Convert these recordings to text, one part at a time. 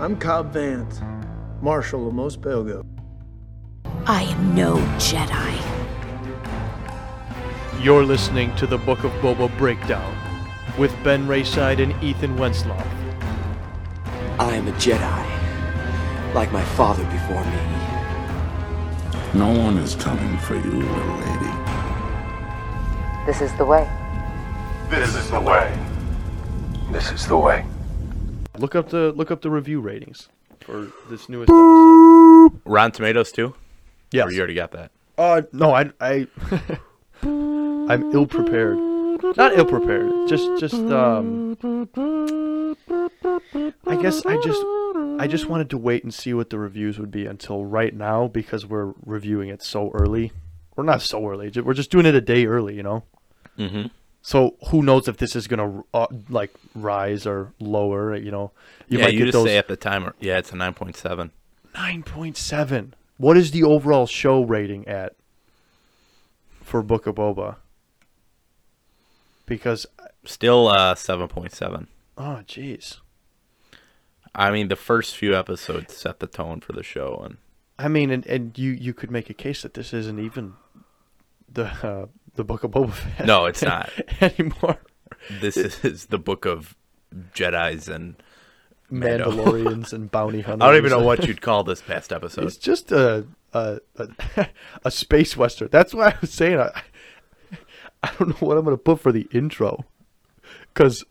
I'm Cobb Vanth, Marshal of Mos Pelgo. I am no Jedi. You're listening to the Book of Boba Breakdown with Ben Rayside and Ethan Wensloff. I am a Jedi, like my father before me. No one is coming for you, little lady. This is the way. This is the way. This is the way. Look up the look up the review ratings for this newest episode. Rotten Tomatoes too? Yeah, Or you already got that? Uh, no, I, I, I'm ill prepared. Not ill prepared. Just, just, um, I guess I just, I just wanted to wait and see what the reviews would be until right now because we're reviewing it so early. We're not so early. We're just doing it a day early, you know. Mm-hmm. So who knows if this is gonna uh, like rise or lower? You know, you yeah, might you get just those say at the time. Yeah, it's a nine point seven. nine point seven. What is the overall show rating at for Book of Boba? Because Still uh seven point seven. oh jeez, I mean, the first few episodes set the tone for the show, and I mean, and, and you you could make a case that this isn't even the uh, the Book of Boba Fett. No, it's not. anymore. this is the book of Jedi's and Mando. Mandalorians and bounty hunters. I don't even know what you'd call this past episode. It's just a a, a a space western. That's why I was saying I I don't know what I'm gonna put for the intro, because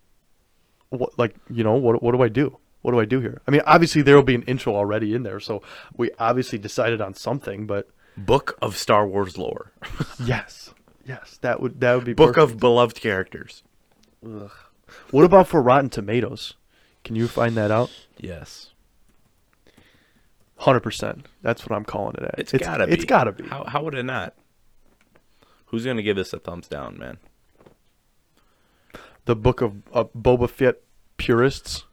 what like you know what what do I do? What do I do here? I mean, obviously there will be an intro already in there, so we obviously decided on something. But Book of Star Wars lore. yes, yes, that would that would be book perfect. of beloved characters. What about for Rotten Tomatoes? Can you find that out? Yes, Hundred percent. That's what I'm calling it at. it's gotta be. It's gotta be. How how would it not? Who's gonna give this a thumbs down, man? the book of uh, Boba Fett purists.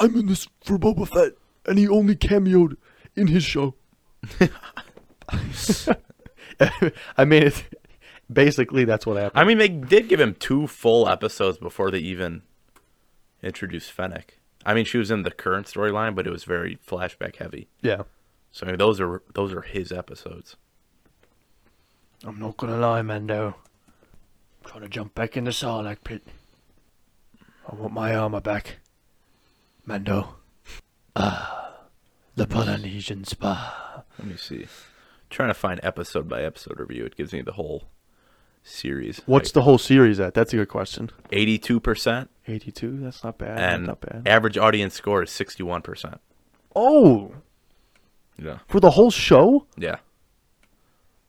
I'm in this for Boba Fett, and he only cameoed in his show. I mean, it's, basically that's what happened. I mean, they did give him two full episodes before they even introduced Fennec. I mean, she was in the current storyline, but it was very flashback heavy. yeah, So I mean, those are those are his episodes. I'm not gonna lie, Mando. I'm trying to jump back in the Sarlacc pit. I want my armor back, Mando. Ah, the Polynesian spa. Let me see. Trying to find episode by episode review. It gives me the whole series. What's the whole series at? That's a good question. eighty-two percent 82. That's not bad. and not bad. average audience score is sixty-one percent. Oh, Yeah, for the whole show? yeah.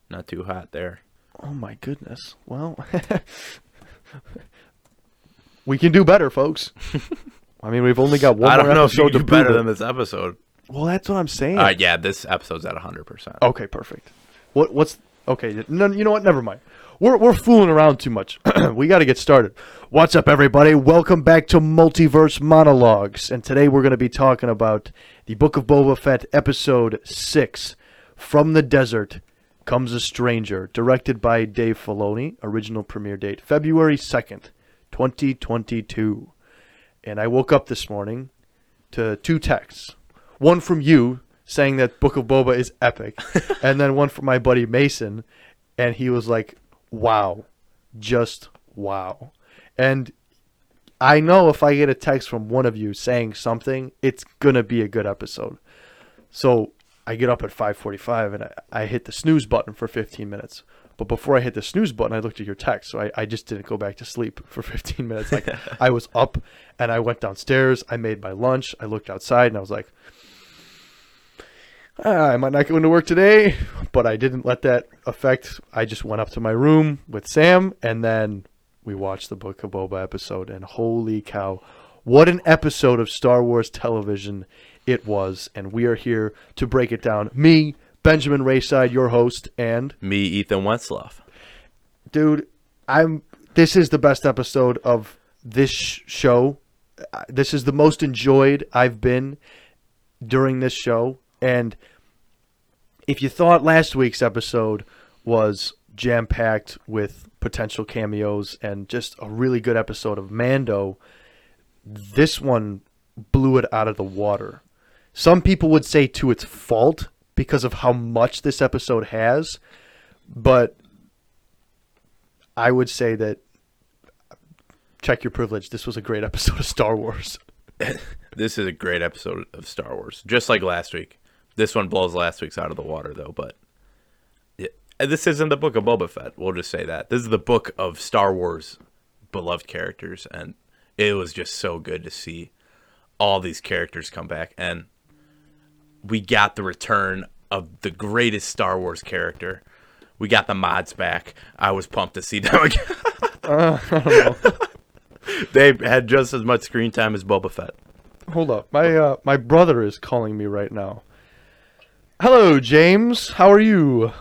Not too hot there. Oh my goodness. Well, we can do better, folks. I mean, we've only got one I don't know if you can do better than this episode. Well, that's what I'm saying. Uh, yeah, this episode's at hundred percent. Okay, perfect. What what's okay? No, you know what? Never mind. We're we're fooling around too much. we got to get started. What's up, everybody? Welcome back to Multiverse Monologues, and today we're going to be talking about the Book of Boba Fett, Episode Six, "From the Desert Comes a Stranger," directed by Dave Filoni. Original premiere date February second, twenty twenty two. And I woke up this morning to two texts. One from you saying that Book of Boba is epic, and then one from my buddy Mason, and he was like, "Wow, just wow." And I know if I get a text from one of you saying something, it's gonna be a good episode. So I get up at 5:45 and I, I hit the snooze button for 15 minutes. But before I hit the snooze button, I looked at your text, so I, I just didn't go back to sleep for 15 minutes. Like I was up and I went downstairs. I made my lunch. I looked outside and I was like, "Ah, I might not go into work today, but I didn't let that affect. I just went up to my room with Sam and then we watched the Book of Boba episode. And holy cow, what an episode of Star Wars television it was. And we are here to break it down. Me, Benjamin Rayside, your host, and Me, Ethan Wentzloff. dude, I'm. This is the best episode of this show. Uh, This is the most enjoyed I've been during this show. And if you thought last week's episode was jam packed with potential cameos and just a really good episode of Mando, this one blew it out of the water. Some people would say to its fault because of how much this episode has, but I would say that check your privilege. This was a great episode of Star Wars. This is a great episode of Star Wars, just like last week. This one blows last week's out of the water, though. But yeah, this isn't the book of Boba Fett. We'll just say that this is the book of Star Wars beloved characters, and it was just so good to see all these characters come back, and we got the return of the greatest Star Wars character. We got the mods back. I was pumped to see them again. they had just as much screen time as Boba Fett. Hold up. My uh, my brother is calling me right now. Hello, James. How are you?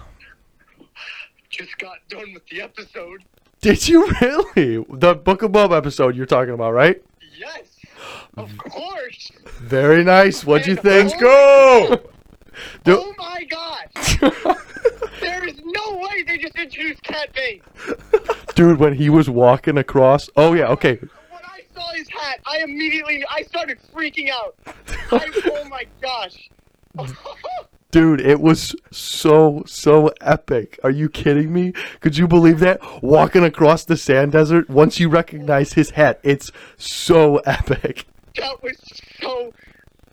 Just got done with the episode. Did you really? The Book of Bob episode you're talking about, right? Yes, of course. Very nice. What'd you think? oh- Go. Do- Oh my god. there is no way they just introduced Cad Bane. Dude, when he was walking across. Oh yeah, okay. When I saw his hat, I immediately I started freaking out. I, oh my gosh! Dude, it was so so epic. Are you kidding me? Could you believe that? Walking across the sand desert once you recognize his hat. It's so epic. that was so.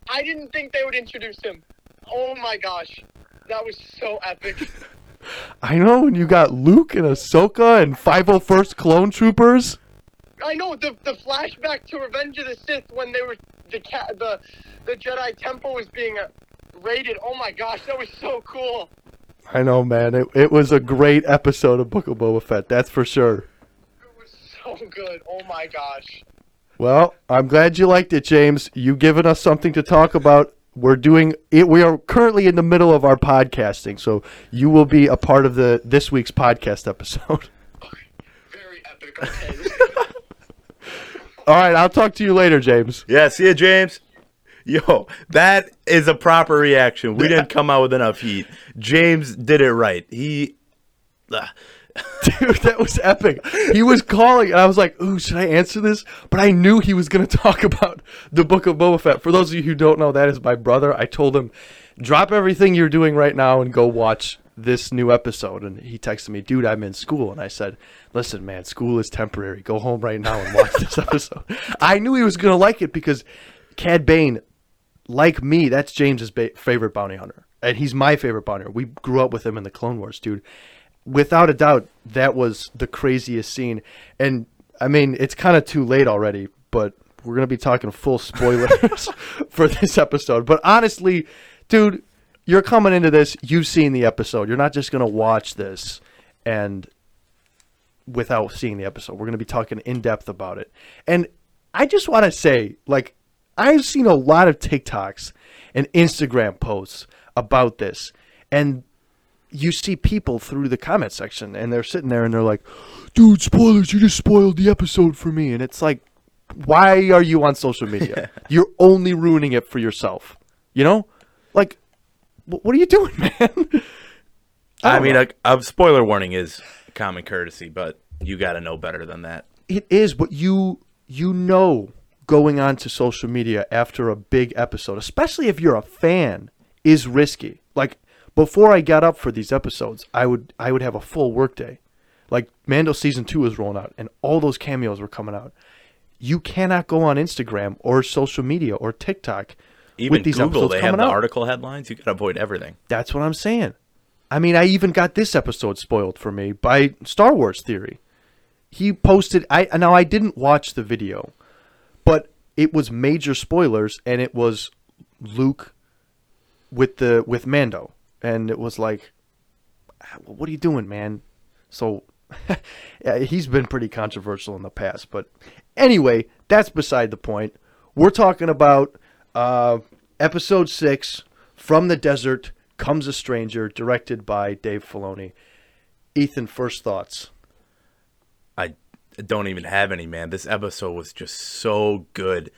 I didn't think they would introduce him. Oh my gosh, that was so epic. I know, and you got Luke and Ahsoka and 501st Clone Troopers. I know the the flashback to Revenge of the Sith when they were the the the Jedi Temple was being uh, raided. Oh my gosh, that was so cool. I know, man. It, it was a great episode of Book of Boba Fett, that's for sure. It was so good. Oh my gosh. Well, I'm glad you liked it, James. You've given us something to talk about. We're doing it. We are currently in the middle of our podcasting, so you will be a part of the this week's podcast episode. Very epic. Okay. All right, I'll talk to you later, James. Yeah, see you, James. Yo, that is a proper reaction. We didn't come out with enough heat. James did it right. He. Dude, that was epic. He was calling, and I was like, "Ooh, should I answer this?" But I knew he was going to talk about the Book of Boba Fett. For those of you who don't know, that is my brother. I told him, "Drop everything you're doing right now and go watch this new episode." And he texted me, "Dude, I'm in school," and I said, "Listen, man, school is temporary. Go home right now and watch this episode." I knew he was going to like it because Cad Bane, like me, that's James's ba- favorite bounty hunter, and he's my favorite bounty hunter. We grew up with him in the Clone Wars, dude without a doubt, that was the craziest scene. And I mean, it's kind of too late already, but we're gonna be talking full spoilers for this episode. But honestly, dude, you're coming into this. You've seen the episode. You're not just gonna watch this and without seeing the episode. We're gonna be talking in depth about it. And I just want to say, like, I've seen a lot of TikToks and Instagram posts about this, and you see people through the comment section and they're sitting there and they're like, dude, spoilers, you just spoiled the episode for me. And it's like, why are you on social media? You're only ruining it for yourself. You know? Like, what are you doing, man? I don't mean, a, a spoiler warning is common courtesy, but you got to know better than that. It is, but you you know going on to social media after a big episode, especially if you're a fan, is risky. Like before I got up for these episodes, I would I would have a full workday. Like Mando season two was rolling out and all those cameos were coming out. You cannot go on Instagram or social media or TikTok Even with these Google, episodes they have the out. article headlines. You got to avoid everything. That's what I'm saying. I mean, I even got this episode spoiled for me by Star Wars Theory. He posted. I now I didn't watch the video, but it was major spoilers, and it was Luke with the with Mando, and it was like, what are you doing, man? So yeah, he's been pretty controversial in the past, but anyway, that's beside the point. We're talking about uh, episode six, "From the Desert Comes a Stranger," directed by Dave Filoni. Ethan, first thoughts. Don't even have any, man. This episode was just so good.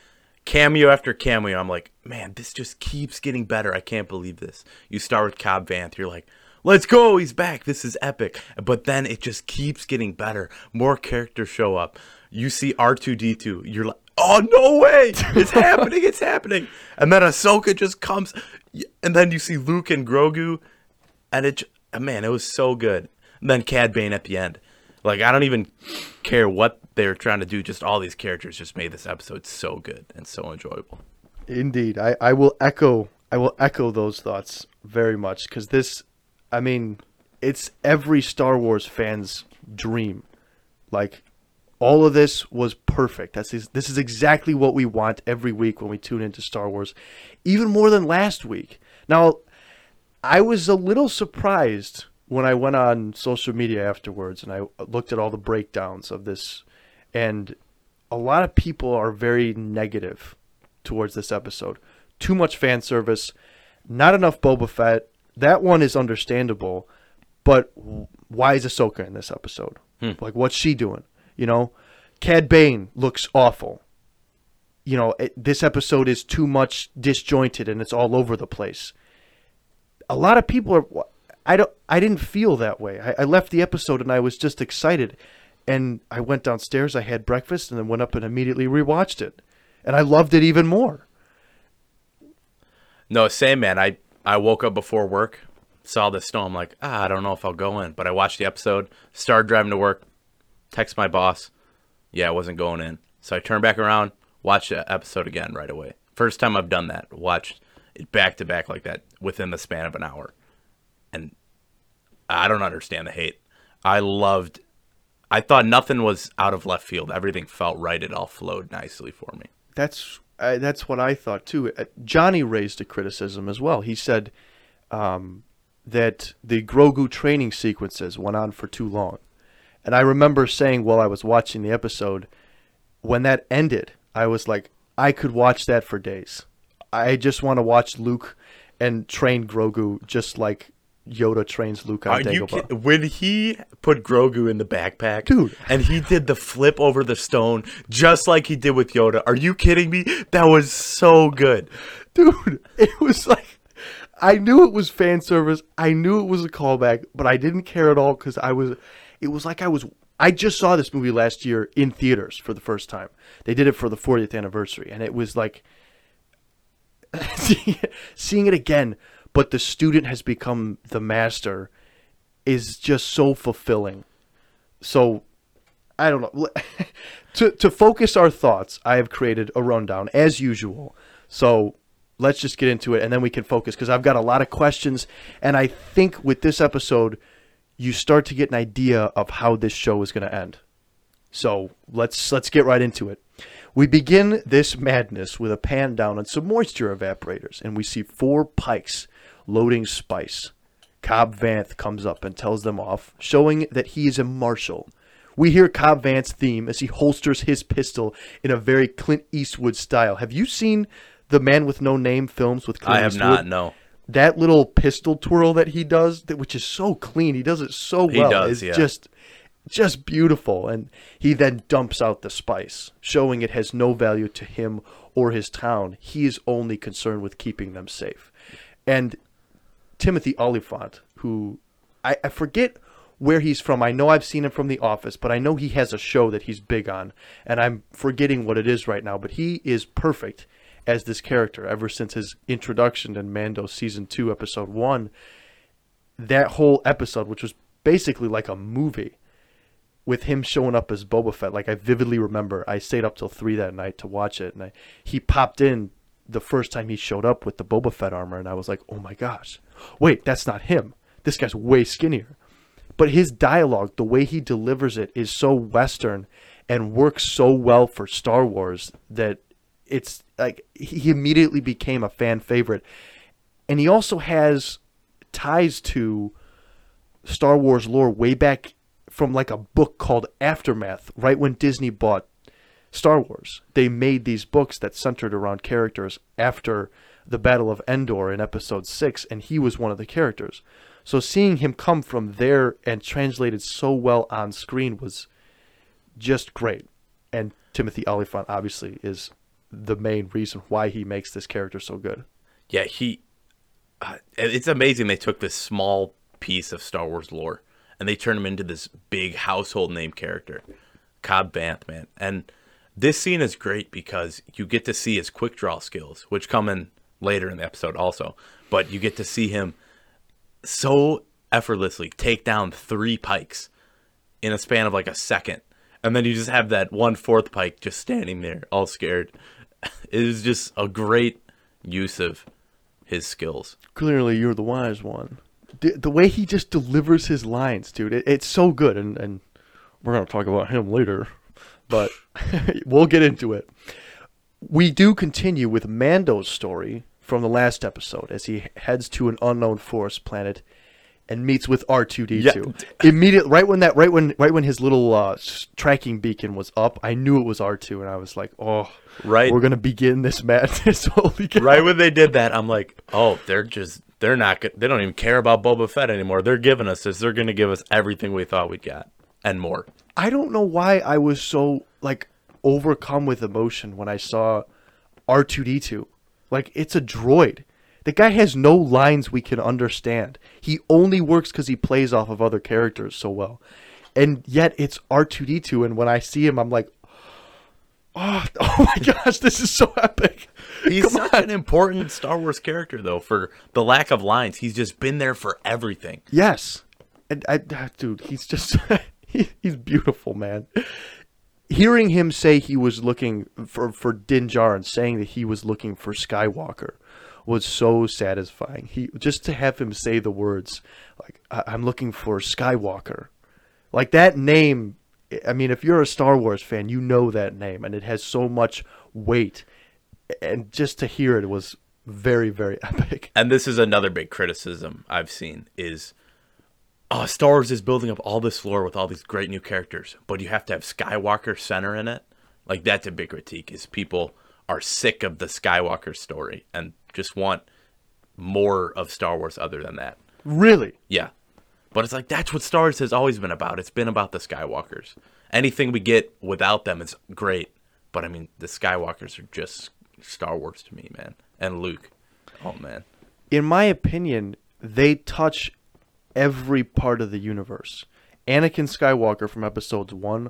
Cameo after cameo, I'm like, man, this just keeps getting better. I can't believe this. You start with Cobb Vanth, you're like, let's go, he's back. This is epic. But then it just keeps getting better. More characters show up. You see R2D2, you're like, oh no way, it's happening, it's happening. And then Ahsoka just comes, and then you see Luke and Grogu, and it, man, it was so good. And then Cad Bane at the end. Like I don't even care what they're trying to do. Just all these characters just made this episode so good and so enjoyable. Indeed, I, I will echo I will echo those thoughts very much because this, I mean, it's every Star Wars fan's dream. Like, all of this was perfect. That's this is exactly what we want every week when we tune into Star Wars, even more than last week. Now, I was a little surprised when I went on social media afterwards and I looked at all the breakdowns of this, and a lot of people are very negative towards this episode. Too much fan service, not enough Boba Fett. That one is understandable, but why is Ahsoka in this episode? Hmm. Like, what's she doing? You know, Cad Bane looks awful. You know, it, this episode is too much disjointed and it's all over the place. A lot of people are. I don't. I didn't feel that way. I, I left the episode and I was just excited, and I went downstairs. I had breakfast and then went up and immediately rewatched it, and I loved it even more. No, same man. I I woke up before work, saw the snow. I'm like, ah, I don't know if I'll go in. But I watched the episode, started driving to work, text my boss. Yeah, I wasn't going in. So I turned back around, watched the episode again right away. First time I've done that. Watched it back to back like that within the span of an hour. And I don't understand the hate. I loved I thought nothing was out of left field. Everything felt right. It all flowed nicely for me. That's uh, that's what I thought too. Uh, Johnny raised a criticism as well. He said um, that the Grogu training sequences went on for too long, and I remember saying while I was watching the episode, when that ended, I was like, I could watch that for days. I just want to watch Luke and train Grogu just like Yoda trains Luke on Are you Dagobah. kid- when he put Grogu in the backpack, Dude. and he did the flip over the stone just like he did with Yoda? Are you kidding me? That was so good. dude it was like i knew it was fan service i knew it was a callback but i didn't care at all because i was it was like i was i just saw this movie last year in theaters for the first time they did it for the 40th anniversary and it was like seeing it again but the student has become the master is just so fulfilling so I don't know. to to focus our thoughts, I have created a rundown as usual. So let's just get into it, and then we can focus because I've got a lot of questions, and I think with this episode, you start to get an idea of how this show is going to end. So let's let's get right into it. We begin this madness with a pan down on some moisture evaporators, and we see four pikes loading spice. Cobb Vanth comes up and tells them off, showing that he is a marshal. We hear Cobb Vanth's theme as he holsters his pistol in a very Clint Eastwood style. Have you seen the Man with No Name films with Clint I have Eastwood? not. No. That little pistol twirl that he does, which is so clean, he does it so He well. does, is yeah. just just beautiful. And he then dumps out the spice, showing it has no value to him or his town. He is only concerned with keeping them safe. And Timothy Olyphant, who I, I forget where he's from. I know I've seen him from The Office, but I know he has a show that he's big on, and I'm forgetting what it is right now. But he is perfect as this character ever since his introduction in Mando season two, episode one. That whole episode, which was basically like a movie, with him showing up as Boba Fett. Like I vividly remember, I stayed up till three that night to watch it, and I, he popped in the first time he showed up with the Boba Fett armor, and I was like, oh my gosh, wait, that's not him. This guy's way skinnier. But his dialogue, the way he delivers it, is so Western and works so well for Star Wars that it's like he immediately became a fan favorite. And he also has ties to Star Wars lore way back from like a book called Aftermath, right when Disney bought Star Wars. They made these books that centered around characters after the Battle of Endor in episode 6 and he was one of the characters. So seeing him come from there and translated so well on screen was just great. And Timothy Olyphant obviously is the main reason why he makes this character so good. Yeah, he. Uh, it's amazing they took this small piece of Star Wars lore and they turned him into this big household name character, Cobb Vanth, man. And This scene is great because you get to see his quick draw skills, which come in later in the episode also. But you get to see him so effortlessly take down three pikes in a span of like a second. And then you just have that one fourth pike just standing there, all scared. It is just a great use of his skills. Clearly, you're the wise one. The, way he just delivers his lines, dude, it, it's so good. And, and we're going to talk about him later, but we'll get into it. We do continue with Mando's story from the last episode as he heads to an unknown forest planet and meets with R2D2. Yeah. Immediately right when that right when right when his little uh, tracking beacon was up, I knew it was R2 and I was like, "Oh, Right. we're going to begin this madness." Holy cow. Right when they did that, I'm like, oh, they're just they're not. They don't even care about Boba Fett anymore. They're giving us this. They're going to give us everything we thought we'd get and more. I don't know why I was so like overcome with emotion when I saw R2D2. Like it's a droid. The guy has no lines we can understand. He only works cuz he plays off of other characters so well. And yet it's R2D2 and when I see him I'm like Oh, oh my gosh, this is so epic. He's Come such on. an important Star Wars character, though, for the lack of lines. He's just been there for everything. Yes. And I, dude, he's just he, he's beautiful, man. Hearing him say he was looking for for Din Djarin, saying that he was looking for Skywalker, was so satisfying. He just to have him say the words like "I'm looking for Skywalker," like that name. I mean, if you're a Star Wars fan, you know that name, and it has so much weight. And just to hear it was very, very epic. And this is another big criticism I've seen is oh, Star Wars is building up all this lore with all these great new characters, but you have to have Skywalker center in it. Like that's a big critique is people are sick of the Skywalker story and just want more of Star Wars other than that. Really, Yeah. But it's like that's what Star Wars has always been about. It's been about the Skywalkers. Anything we get without them is great. But I mean, the Skywalkers are just Star Wars to me, man. And Luke. Oh man. in my opinion, they touch every part of the universe. Anakin Skywalker from episodes one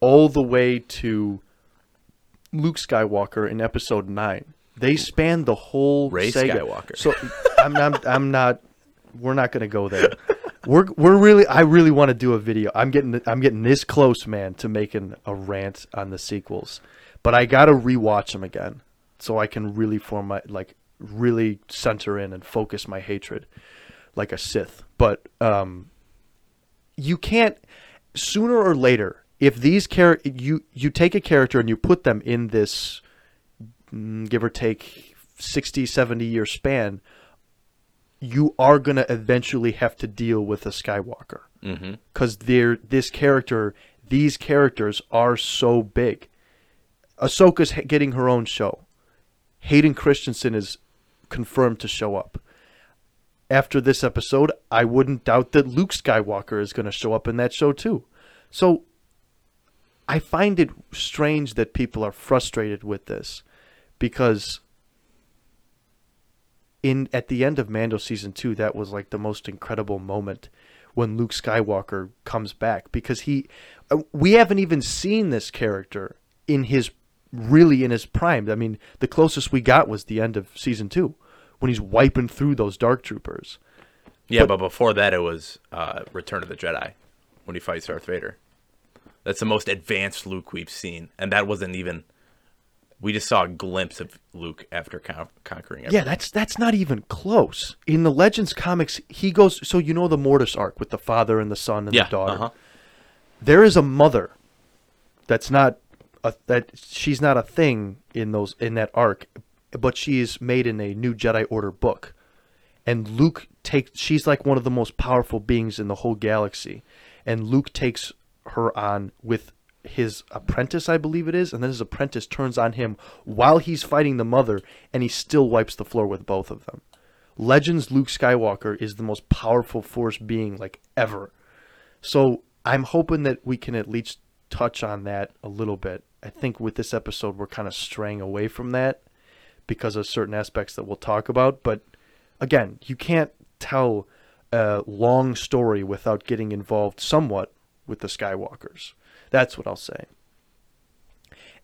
all the way to Luke Skywalker in episode nine. They span the whole saga. Skywalker. So I'm not, I'm not. We're not going to go there. We're we're really. I really want to do a video. I'm getting I'm getting this close, man, to making a rant on the sequels, but I got to rewatch them again so I can really form my like really center in and focus my hatred like a Sith. But um, you can't sooner or later if these char- you you take a character and you put them in this mm, give or take 60 70 year span you are going to eventually have to deal with a skywalker. Because they're this character these characters are so big. Ahsoka's getting her own show. Hayden christensen is confirmed to show up after this episode, I wouldn't doubt that Luke Skywalker is going to show up in that show too. So I find it strange that people are frustrated with this because in at the end of Mando season 2 that was like the most incredible moment when Luke Skywalker comes back because he uh, we haven't even seen this character in his really in his prime. I mean, the closest we got was the end of season 2 when he's wiping through those dark troopers. Yeah, But- but, before that it was uh, Return of the Jedi when he fights Darth Vader. That's the most advanced Luke we've seen, and that wasn't even. We just saw a glimpse of Luke after con- conquering. Yeah, that's that's not even close. In the Legends comics, he goes so you know the Mortis arc with the father and the son and yeah. the daughter. Uh-huh. There is a mother that's not a that she's not a thing in those in that arc, but she is made in a new Jedi Order book. And Luke takes she's like one of the most powerful beings in the whole galaxy. And Luke takes her on with his apprentice, I believe it is, and then his apprentice turns on him while he's fighting the mother, and he still wipes the floor with both of them. Legends Luke Skywalker is the most powerful force being like ever. So I'm hoping that we can at least touch on that a little bit. I think with this episode we're kind of straying away from that because of certain aspects that we'll talk about. But again, you can't tell a long story without getting involved somewhat with the Skywalkers. That's what I'll say.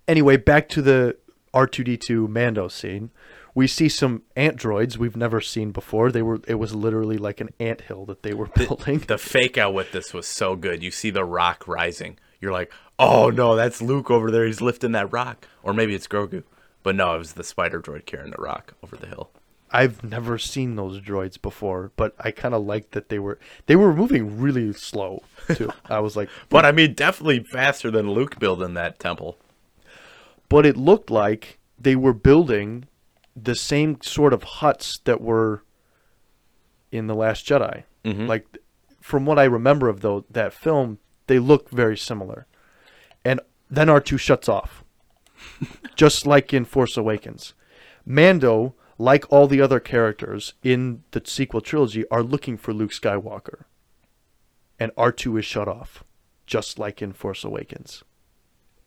Anyway, back to the R2D2 Mando scene. We see some ant droids we've never seen before. They were it was literally like an ant hill that they were building. The fake out with this was so good. You see the rock rising. You're like, oh no, that's Luke over there. He's lifting that rock. Or maybe it's Grogu. But no, it was the spider droid carrying the rock over the hill. I've never seen those droids before, but I kind of liked that they were they were moving really slow too. I was like, But I mean, definitely faster than Luke building that temple. but it looked like they were building the same sort of huts that were in the Last Jedi. Mm-hmm. Like from what I remember of though that film, they look very similar. And then R2 shuts off. Just like in Force Awakens. Mando, like all the other characters in the sequel trilogy, are looking for Luke Skywalker. And R2 is shut off, just like in Force Awakens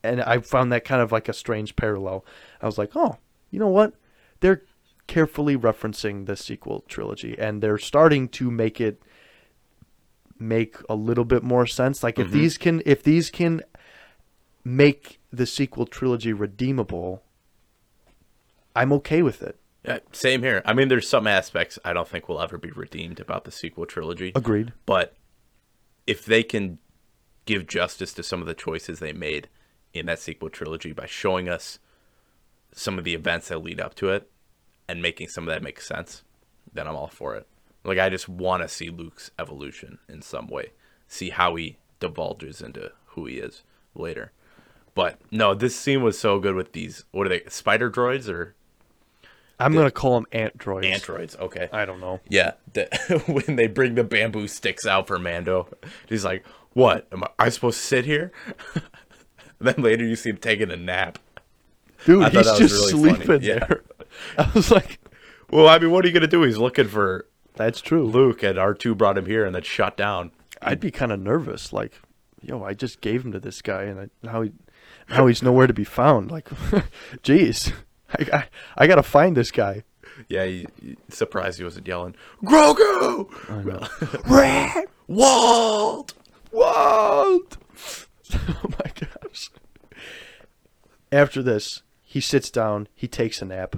and I found that kind of like a strange parallel. I was like, oh, you know what? They're carefully referencing the sequel trilogy, and they're starting to make it make a little bit more sense. Like if mm-hmm. these can, if these can make the sequel trilogy redeemable, I'm okay with it. Yeah, same here. I mean, there's some aspects I don't think will ever be redeemed about the sequel trilogy. Agreed. But if they can give justice to some of the choices they made in that sequel trilogy by showing us some of the events that lead up to it and making some of that make sense, then I'm all for it. Like I just want to see Luke's evolution in some way, see how he divulges into who he is later. But no, this scene was so good with these. What are they? Spider droids or I'm gonna call them ant droids. androids? Okay, I don't know. Yeah, the, when they bring the bamboo sticks out for Mando, he's like, "What? Am I, I supposed to sit here?" then later you see him taking a nap. Dude, he's just really funny. sleeping Yeah. there. I was like, Well, I mean, what are you gonna do? He's looking for that's true. Luke, and R two brought him here, and then shut down. I'd be kind of nervous. Like, yo, I just gave him to this guy, and I, now he, now he's nowhere to be found. Like, jeez, I, I, I gotta find this guy. Yeah, he, he- surprised he wasn't yelling, "Grogu!" Rat, Walt. Walt. oh my gosh. After this, he sits down. He takes a nap.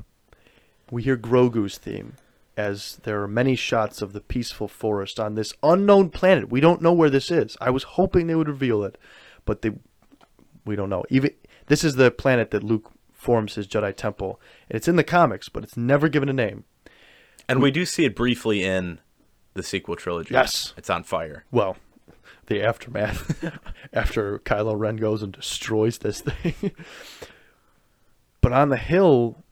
We hear Grogu's theme as there are many shots of the peaceful forest on this unknown planet. We don't know where this is. I was hoping they would reveal it, but they we don't know. Even this is the planet that Luke forms his Jedi temple. And it's in the comics, but it's never given a name. And we do see it briefly in the sequel trilogy. Yes. it's on fire. Well, the aftermath after Kylo Ren goes and destroys this thing. but on the hill,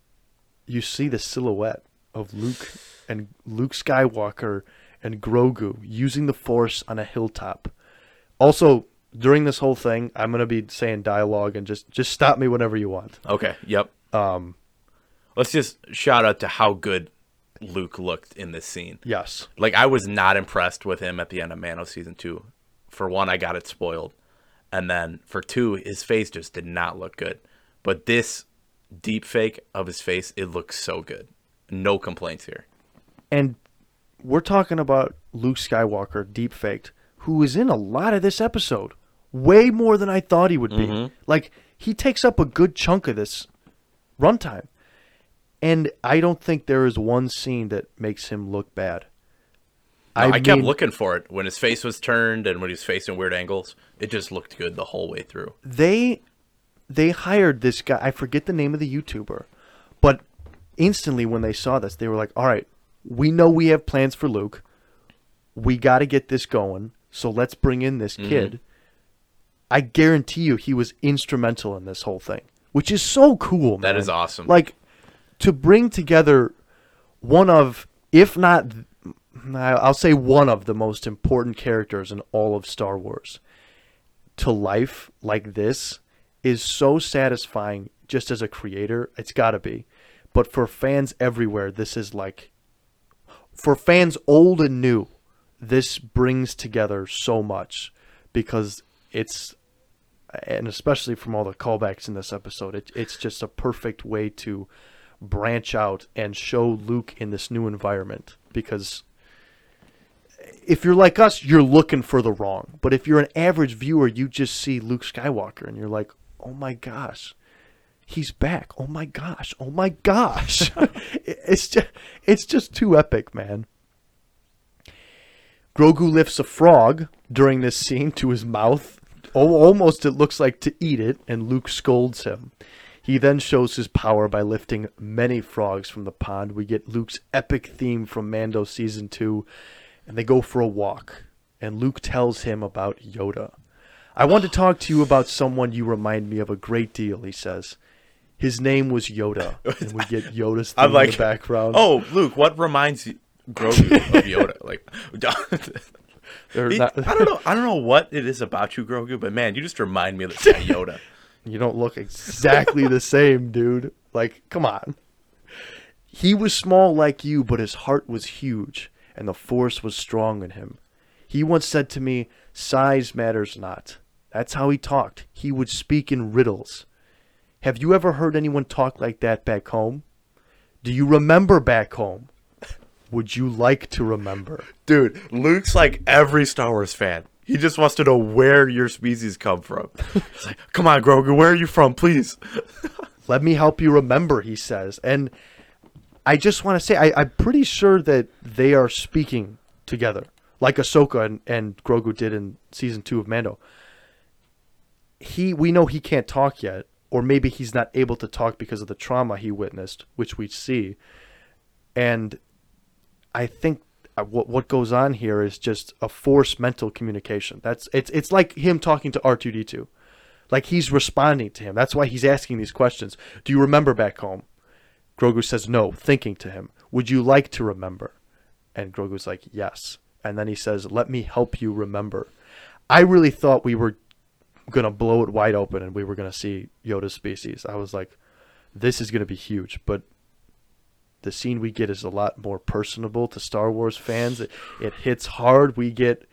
you see the silhouette of Luke and Luke Skywalker and Grogu using the Force on a hilltop. Also, during this whole thing, I'm gonna be saying dialogue and just just stop me whenever you want. Okay. Yep. Um, Let's just shout out to how good Luke looked in this scene. yes, Like I was not impressed with him at the end of Mando season two. For one, I got it spoiled, and then for two, his face just did not look good. But this deep fake of his face, it looks so good. No complaints here. and we're talking about Luke Skywalker deep faked, who is in a lot of this episode, way more than I thought he would be. Like he takes up a good chunk of this runtime, and I don't think there is one scene that makes him look bad. No, I, kept mean, looking for it when his face was turned and when he was facing weird angles. It just looked good the whole way through. They they hired this guy. I forget the name of the YouTuber, but instantly when they saw this, they were like, "All right, we know we have plans for Luke. We got to get this going. So let's bring in this Mm-hmm. kid." I guarantee you, he was instrumental in this whole thing, which is so cool. That man. is awesome. Like to bring together one of, if not, I'll say one of the most important characters in all of Star Wars to life like this is so satisfying just as a creator. It's got to be. But for fans everywhere, this is like, for fans old and new, this brings together so much because it's, and especially from all the callbacks in this episode, it, it's just a perfect way to branch out and show Luke in this new environment because if you're like us, you're looking for the wrong. But if you're an average viewer, you just see Luke Skywalker and you're like, oh my gosh, he's back. Oh my gosh. Oh my gosh. it's just it's just too epic, man. Grogu lifts a frog during this scene to his mouth. Oh, almost it looks like to eat it, and Luke scolds him. He then shows his power by lifting many frogs from the pond. We get Luke's epic theme from Mando season 2, and they go for a walk. And Luke tells him about Yoda. I want to talk to you about someone you remind me of a great deal, he says. His name was Yoda. And we get Yoda's theme I'm like, in the background. Oh, Luke, what reminds you Grogu of Yoda? Like, He- not- I don't know. I don't know what it is about you, Grogu, but man, you just remind me of this guy Yoda. You don't look exactly the same, dude. Like, come on. He was small like you, but his heart was huge, and the force was strong in him. He once said to me, Size matters not. That's how he talked. He would speak in riddles. Have you ever heard anyone talk like that back home? Do you remember back home? Would you like to remember? Dude, Luke's like every Star Wars fan. He just wants to know where your species come from. He's like, come on, Grogu, where are you from, please? Let me help you remember, he says. And I just want to say, I, I'm pretty sure that they are speaking together, like Ahsoka and, and Grogu did in season two of Mando. He, we know he can't talk yet, or maybe he's not able to talk because of the trauma he witnessed, which we see. And I think uh, what what goes on here is just a forced mental communication. That's it's it's like him talking to R two D two, like he's responding to him. That's why he's asking these questions. Do you remember back home? Grogu says no, thinking to him. Would you like to remember? And Grogu's like yes. And then he says, "Let me help you remember." I really thought we were gonna blow it wide open and we were gonna see Yoda's species. I was like, this is gonna be huge, but the scene we get is a lot more personable to Star Wars fans. It, it hits hard. We get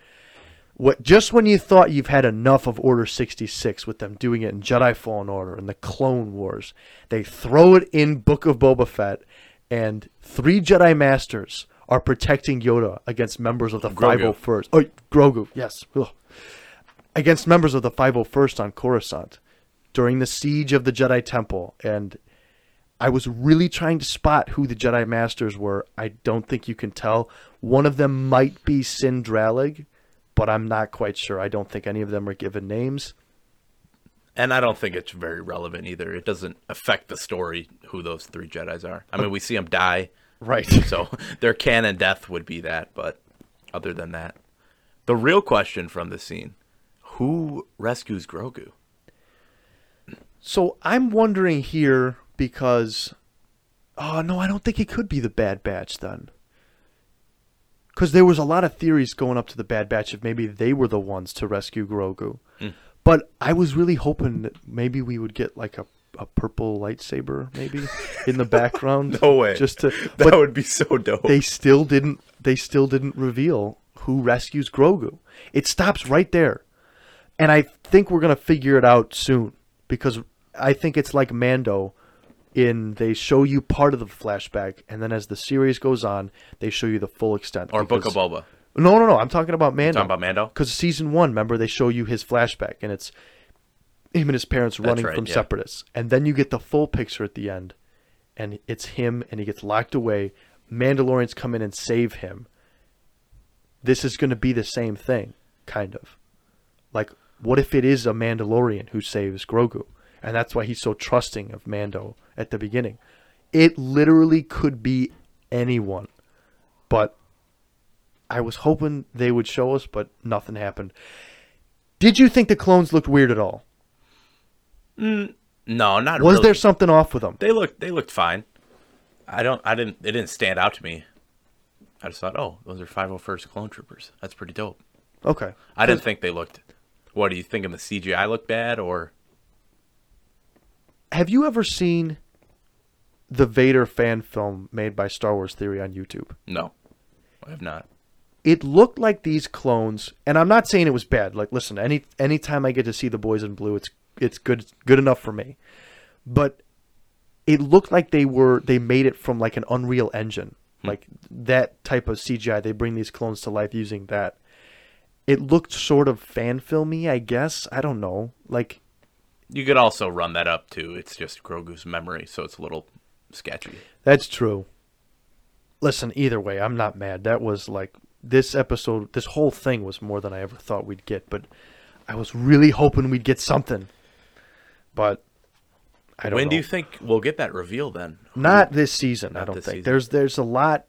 what just when you thought you've had enough of Order 66 with them doing it in Jedi Fallen Order and the Clone Wars, they throw it in Book of Boba Fett, and three Jedi Masters are protecting Yoda against members of the Grogu. 501st. Oh, Grogu, yes. Ugh. Against members of the 501st on Coruscant during the siege of the Jedi Temple. And I was really trying to spot who the Jedi Masters were. I don't think you can tell. One of them might be Cin Drallig, but I'm not quite sure. I don't think any of them are given names. And I don't think it's very relevant either. It doesn't affect the story who those three Jedi's are. I mean, we see them die, Right. so their canon death would be that. But other than that, the real question from the scene: Who rescues Grogu? So I'm wondering here because, oh no, I don't think it could be the Bad Batch then. Because there was a lot of theories going up to the Bad Batch if maybe they were the ones to rescue Grogu. Hmm. But I was really hoping that maybe we would get like a, a purple lightsaber maybe in the background. No way. Just to, That would be so dope. they still didn't. They still didn't reveal who rescues Grogu. It stops right there, and I think we're gonna figure it out soon because I think it's like Mando. In they show you part of the flashback, and then as the series goes on, they show you the full extent. or Book of Boba. No, no, no. I'm talking about Mando. Talking about Mando? Because season one, remember they show you his flashback, and it's him and his parents running right, from yeah. separatists, and then you get the full picture at the end, and it's him, and he gets locked away. Mandalorians come in and save him. This is going to be the same thing, kind of. Like, what if it is a Mandalorian who saves Grogu, and that's why he's so trusting of Mando at the beginning? It literally could be anyone, but I was hoping they would show us, but nothing happened. Did you think the clones looked weird at all? Mm, no, not Was really. there something off with them? They looked they looked fine. I don't I didn't they didn't stand out to me. I just thought, oh, those are 501st clone troopers. That's pretty dope. Okay. I didn't think they looked. What do you think? Of the CGI looked bad, or Have you ever seen the Vader fan film made by Star Wars Theory on YouTube? no? I have not. It looked like these clones, and I'm not saying it was bad. Like, listen, any anytime I get to see the boys in blue, it's it's good good enough for me. But it looked like they were they made it from like an Unreal Engine, hmm. like that type of CGI. They bring these clones to life using that. It looked sort of fan filmy, I guess. I don't know. Like You could also run that up too. It's just Grogu's memory, so it's a little sketchy. That's true. Listen, either way, I'm not mad. That was like this episode, this whole thing was more than I ever thought we'd get, but I was really hoping we'd get something. But I don't when know. do you think we'll get that reveal then? Not this season, I don't think. season. There's there's a lot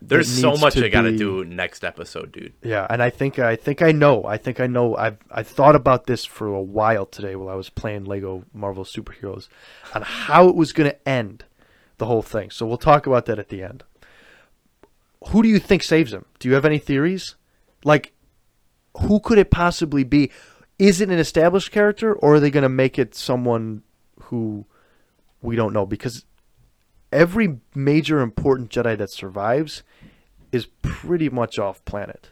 There's so much I got to be- do next episode, dude. Yeah, and I think I think I know. I think I know. I've I thought about this for a while today while I was playing Lego Marvel Superheroes on how it was going to end the whole thing. So we'll talk about that at the end. Who do you think saves him? Do you have any theories? Like who could it possibly be? Is it an established character or are they going to make it someone who we don't know because every major important Jedi that survives is pretty much off planet.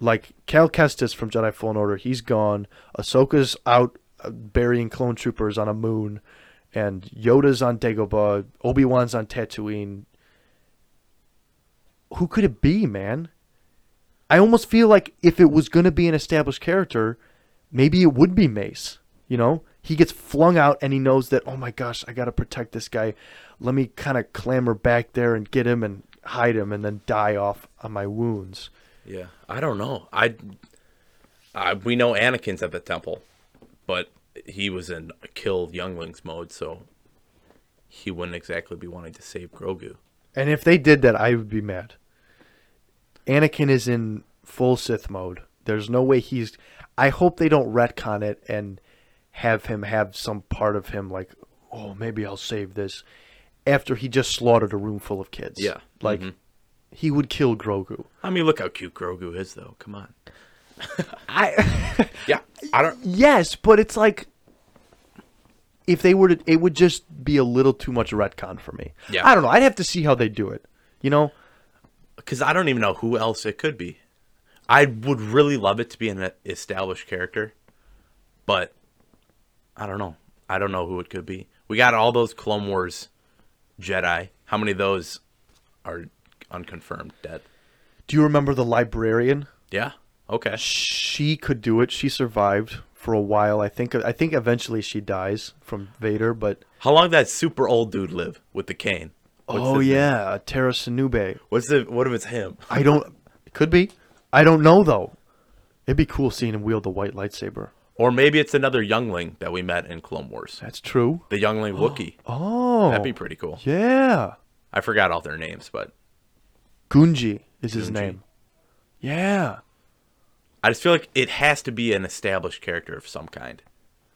Like Cal Kestis from Jedi Fallen Order, he's gone. Ahsoka's out uh, burying clone troopers on a moon, and Yoda's on Dagobah. Obi Wan's on Tatooine. Who could it be, man? I almost feel like if it was going to be an established character, maybe it would be Mace. You know, he gets flung out and he knows that, oh my gosh, I got to protect this guy. Let me kind of clamber back there and get him and hide him and then die off on my wounds. Yeah, I don't know. I, I we know Anakin's at the temple, but he was in kill younglings mode, so he wouldn't exactly be wanting to save Grogu. And if they did that, I would be mad. Anakin is in full Sith mode. There's no way he's. I hope they don't retcon it and have him have some part of him like, oh, maybe I'll save this. After he just slaughtered a room full of kids. Yeah. Like, mm-hmm. he would kill Grogu. I mean, look how cute Grogu is, though. Come on. I. Yeah, I don't. yes, but it's like. If they were to. It would just be a little too much retcon for me. Yeah. I don't know. I'd have to see how they do it. You know? because I don't even know who else it could be. I would really love it to be an established character, but I don't know. I don't know who it could be. We got all those Clone Wars Jedi. How many of those are unconfirmed dead? Do you remember the librarian? Yeah. Okay. she could do it. She survived for a while. I think. I think eventually she dies from Vader. But How long did that super old dude live with the cane? What's oh his name? yeah, Tera Sinube. What's the? What if it's him? I don't. Could be. I don't know though. It'd be cool seeing him wield the white lightsaber. Or maybe it's another youngling that we met in Clone Wars. That's true. The youngling Wookiee. Oh, That'd be pretty cool. yeah. I forgot all their names, but Gungi is his Gungi. name. Yeah. I just feel like it has to be an established character of some kind.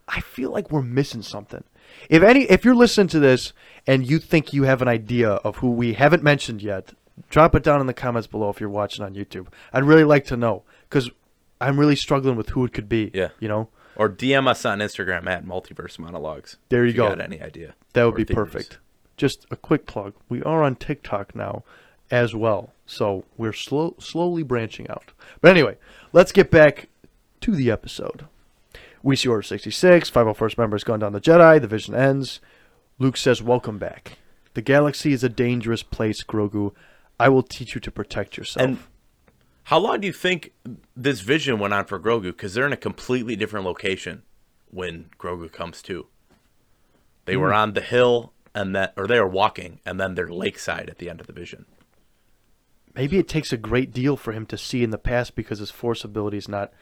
I feel like we're missing something. If any, if you're listening to this and you think you have an idea of who we haven't mentioned yet, drop it down in the comments below if you're watching on YouTube. I'd really like to know because I'm really struggling with who it could be. Yeah. you know, Or DM us on Instagram at Multiverse Monologues. There you if go. got any idea? that would be theories. perfect. Just a quick plug: we are on TikTok now as well, so we're slow, slowly branching out. But anyway, let's get back to the episode. We see Order 66, 501st members gone down the Jedi, the vision ends. Luke says, Welcome back. The galaxy is a dangerous place, Grogu. I will teach you to protect yourself. And how long do you think this vision went on for Grogu? Because they're in a completely different location when Grogu comes to. They were hmm. on the hill and then, or they were walking, and then they're lakeside at the end of the vision. Maybe it takes a great deal for him to see in the past because his force ability is not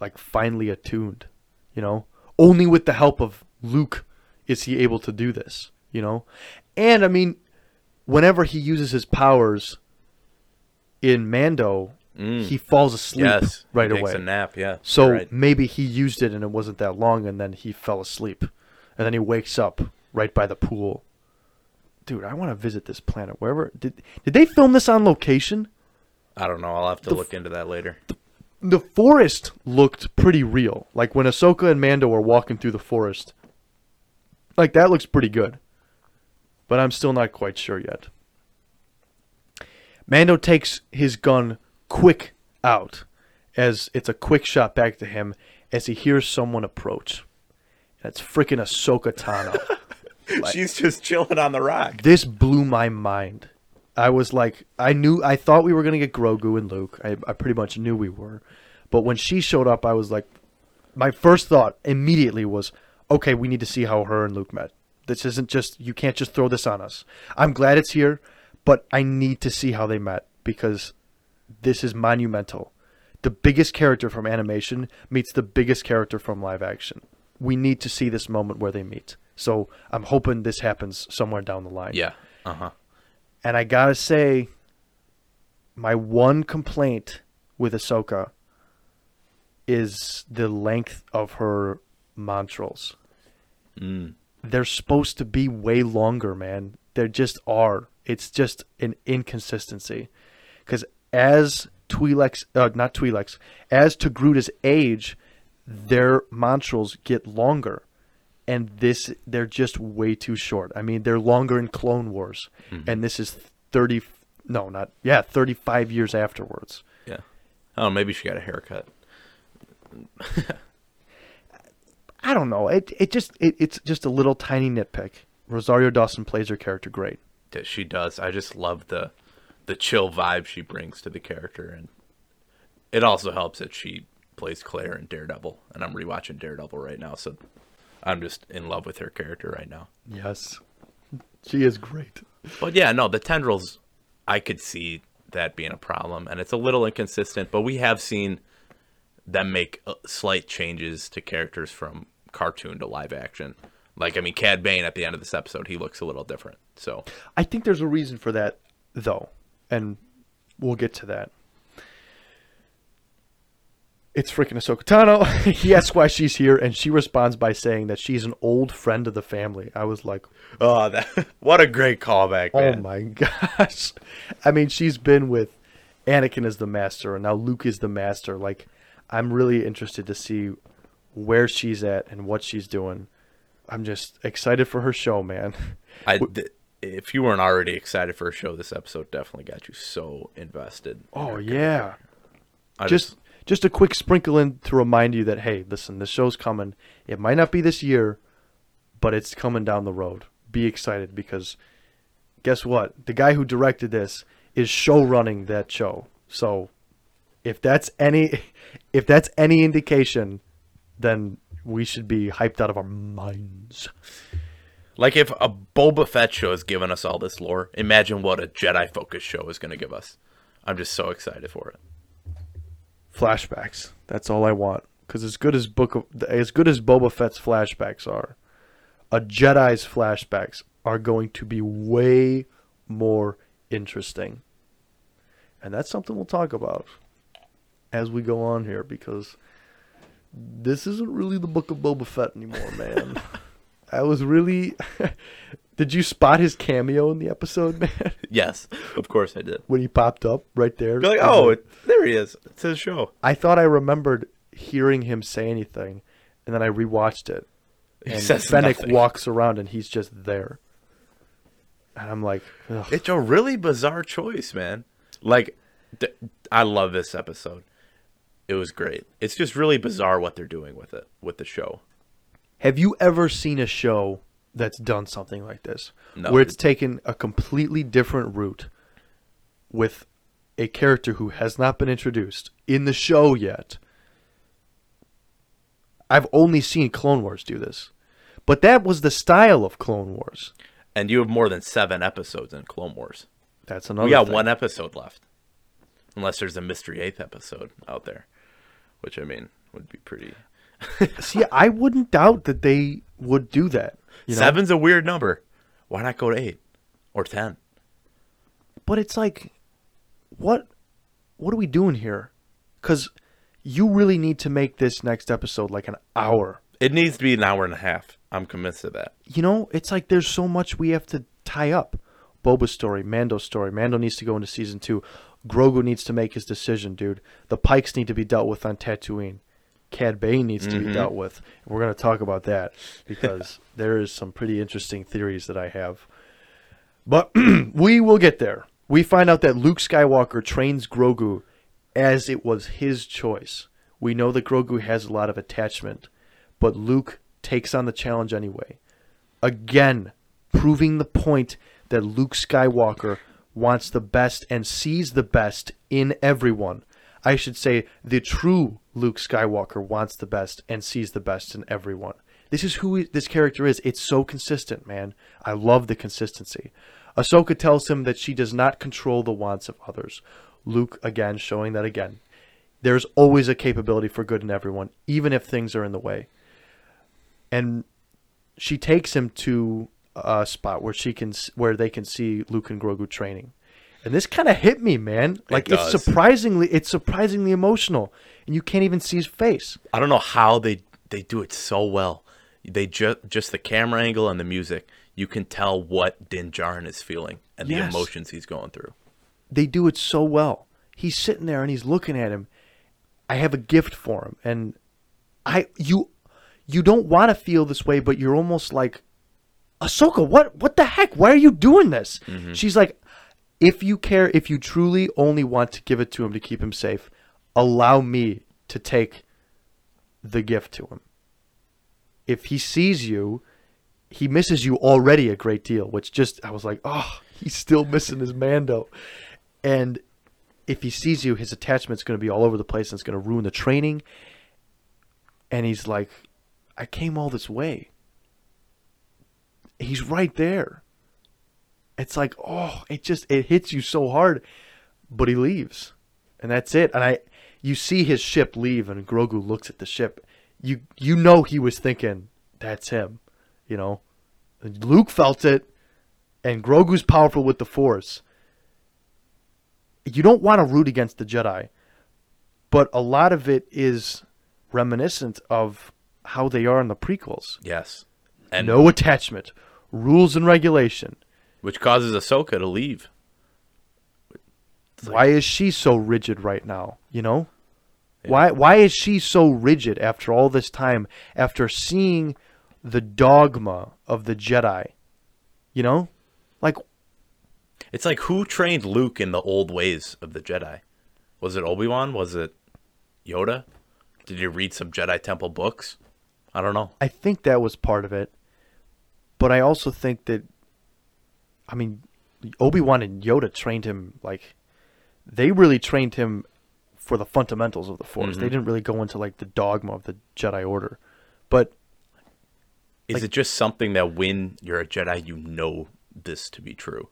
like finely attuned, you know? Only with the help of Luke is he able to do this, you know? And I mean, whenever he uses his powers in Mando, Mm. he falls asleep yes, right he away. Takes a nap. Yeah. So right. maybe he used it and it wasn't that long and then he fell asleep. And then he wakes up right by the pool. Dude, I want to visit this planet. Wherever did did they film this on location? I don't know. I'll have to look into that later. the forest looked pretty real. Like when Ahsoka and Mando were walking through the forest. Like that looks pretty good. But I'm still not quite sure yet. Mando takes his gun quick out as it's a quick shot back to him as he hears someone approach. That's freaking Ahsoka Tano. She's just chilling on the rock. this blew my mind. I was like, I knew, I thought we were gonna get Grogu and Luke. I, I pretty much knew we were, but when she showed up, I was like, my first thought immediately was, okay, we need to see how her and Luke met. This isn't just you can't just throw this on us. I'm glad it's here, but I need to see how they met because this is monumental. The biggest character from animation meets the biggest character from live action. We need to see this moment where they meet. So I'm hoping this happens somewhere down the line. Yeah. Uh huh. And I gotta say, my one complaint with Ahsoka is the length of her montrals. Mm. They're supposed to be way longer, man. They just are. It's just an inconsistency. Because as Twi'leks, uh, not Twi'leks, as Togruta's age, their montrals get longer. And this, they're just way too short. I mean, they're longer in Clone Wars. And this is 30, no, not, yeah, 35 years afterwards. Yeah. Oh, maybe she got a haircut. I don't know. It it just it, it's just a little tiny nitpick. Rosario Dawson plays her character great. she does. I just love the the chill vibe she brings to the character, and it also helps that she plays Claire in Daredevil, and I'm rewatching Daredevil right now, so I'm just in love with her character right now. Yes, she is great. But yeah, no, the tendrils, I could see that being a problem, and it's a little inconsistent. But we have seen them make uh, slight changes to characters from cartoon to live action. Like, I mean, Cad Bane at the end of this episode, he looks a little different. So I think there's a reason for that, though, and we'll get to that. It's freaking Ahsoka Tano. he asks why she's here, and she responds by saying that she's an old friend of the family. I was like, Oh, that what a great callback, oh my gosh. I mean, she's been with Anakin as the master, and now Luke is the master. Like, I'm really interested to see where she's at and what she's doing. I'm just excited for her show, man. I th- if you weren't already excited for a show, this episode definitely got you so invested. Oh her yeah. I just just a quick sprinkle in to remind you that hey, listen, this show's coming. It might not be this year, but it's coming down the road. Be excited because guess what? The guy who directed this is show running that show. So if that's any if that's any indication, then we should be hyped out of our minds. Like if a Boba Fett show has given us all this lore, imagine what a Jedi focused show is going to give us. I'm just so excited for it. Flashbacks. That's all I want. Because as good as book of, as good as Boba Fett's flashbacks are, a Jedi's flashbacks are going to be way more interesting. And that's something we'll talk about as we go on here because this isn't really the book of Boba Fett anymore, man. I was really Did you spot his cameo in the episode, man? Yes, of course I did. when he popped up right there. You're like, oh, it, there he is. It's his show. I thought I remembered hearing him say anything, and then I rewatched it. He And says Fennec nothing. walks around and he's just there. And I'm like, Ugh. It's a really bizarre choice, man. Like, th- I love this episode. It was great. It's just really bizarre what they're doing with it, with the show. Have you ever seen a show that's done something like this? No. Where it's taken a completely different route with a character who has not been introduced in the show yet. I've only seen Clone Wars do this. But that was the style of Clone Wars. And you have more than seven episodes in Clone Wars. That's another we got thing. one episode left. Unless there's a mystery eighth episode out there. Which, I mean, would be pretty. See, I wouldn't doubt that they would do that. You know? Seven's a weird number. Why not go to eight or ten? But it's like, what, what are we doing here? Because you really need to make this next episode like an hour. It needs to be an hour and a half. I'm convinced of that. You know, it's like there's so much we have to tie up. Boba's story, Mando's story. Mando needs to go into season two. Grogu needs to make his decision, dude. The Pikes need to be dealt with on Tatooine. Cad Bane needs to be mm-hmm. dealt with. We're going to talk about that because there is some pretty interesting theories that I have. But we will get there. We find out that Luke Skywalker trains Grogu as it was his choice. We know that Grogu has a lot of attachment, but Luke takes on the challenge anyway. Again, proving the point that Luke Skywalker wants the best and sees the best in everyone. I should say the true Luke Skywalker wants the best and sees the best in everyone. This is who this character is. It's so consistent, man. I love the consistency. Ahsoka tells him that she does not control the wants of others. Luke again showing that again. There's always a capability for good in everyone, even if things are in the way. And she takes him to a spot where she can where they can see Luke and Grogu training. And this kind of hit me, man. Like it's does. surprisingly it's surprisingly emotional and you can't even see his face. I don't know how they they do it so well. They just just the camera angle and the music. You can tell what Din Djarin is feeling and Yes. the emotions he's going through. they do it so well. He's sitting there and he's looking at him. I have a gift for him, and I you you don't want to feel this way, but you're almost like Ahsoka. What what the heck? Why are you doing this? Mm-hmm. She's like, if you care, if you truly only want to give it to him to keep him safe, allow me to take the gift to him. If he sees you, he misses you already a great deal, which just I was like, oh, he's still missing his Mando. And if he sees you, his attachment's going to be all over the place and it's going to ruin the training. And he's like, I came all this way. He's right there. It's like, oh, it just it hits you so hard, but he leaves. And that's it. And I you see his ship leave and Grogu looks at the ship. You you know he was thinking, that's him, you know. And Luke felt it and Grogu's powerful with the Force you don't want to root against the Jedi, but a lot of it is reminiscent of how they are in the prequels. Yes. And no attachment, rules and regulation. Which causes Ahsoka to leave. Why is she so rigid right now? You know, why why is she so rigid after all this time? After seeing the dogma of the Jedi, you know, like It's like who trained Luke in the old ways of the Jedi? Was it Obi Wan? Was it Yoda? Did you read some Jedi Temple books? I don't know. I think that was part of it. But I also think that I mean Obi Wan and Yoda trained him like they really trained him for the fundamentals of the Force. They didn't really go into like the dogma of the Jedi Order. But Is it just something that when you're a Jedi, you know this to be true?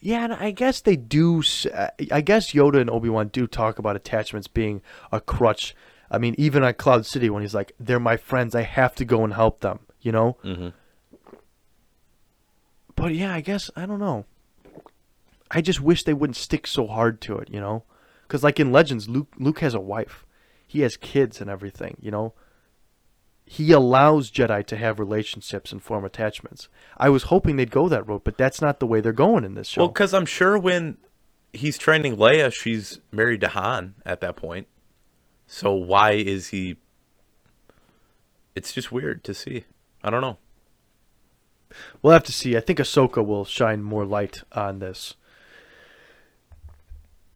yeah, and I guess they do. uh, I guess Yoda and Obi Wan do talk about attachments being a crutch. I mean, even at Cloud City, when he's like, "They're my friends. I have to go and help them," you know. Mm-hmm. But yeah, I guess I don't know. I just wish they wouldn't stick so hard to it, you know, because like in Legends, Luke Luke has a wife, he has kids and everything, you know. He allows Jedi to have relationships and form attachments. I was hoping they'd go that road, but that's not the way they're going in this show. Well, because I'm sure when he's training Leia, she's married to Han at that point. So why is he? It's just weird to see. I don't know. We'll have to see. I think Ahsoka will shine more light on this.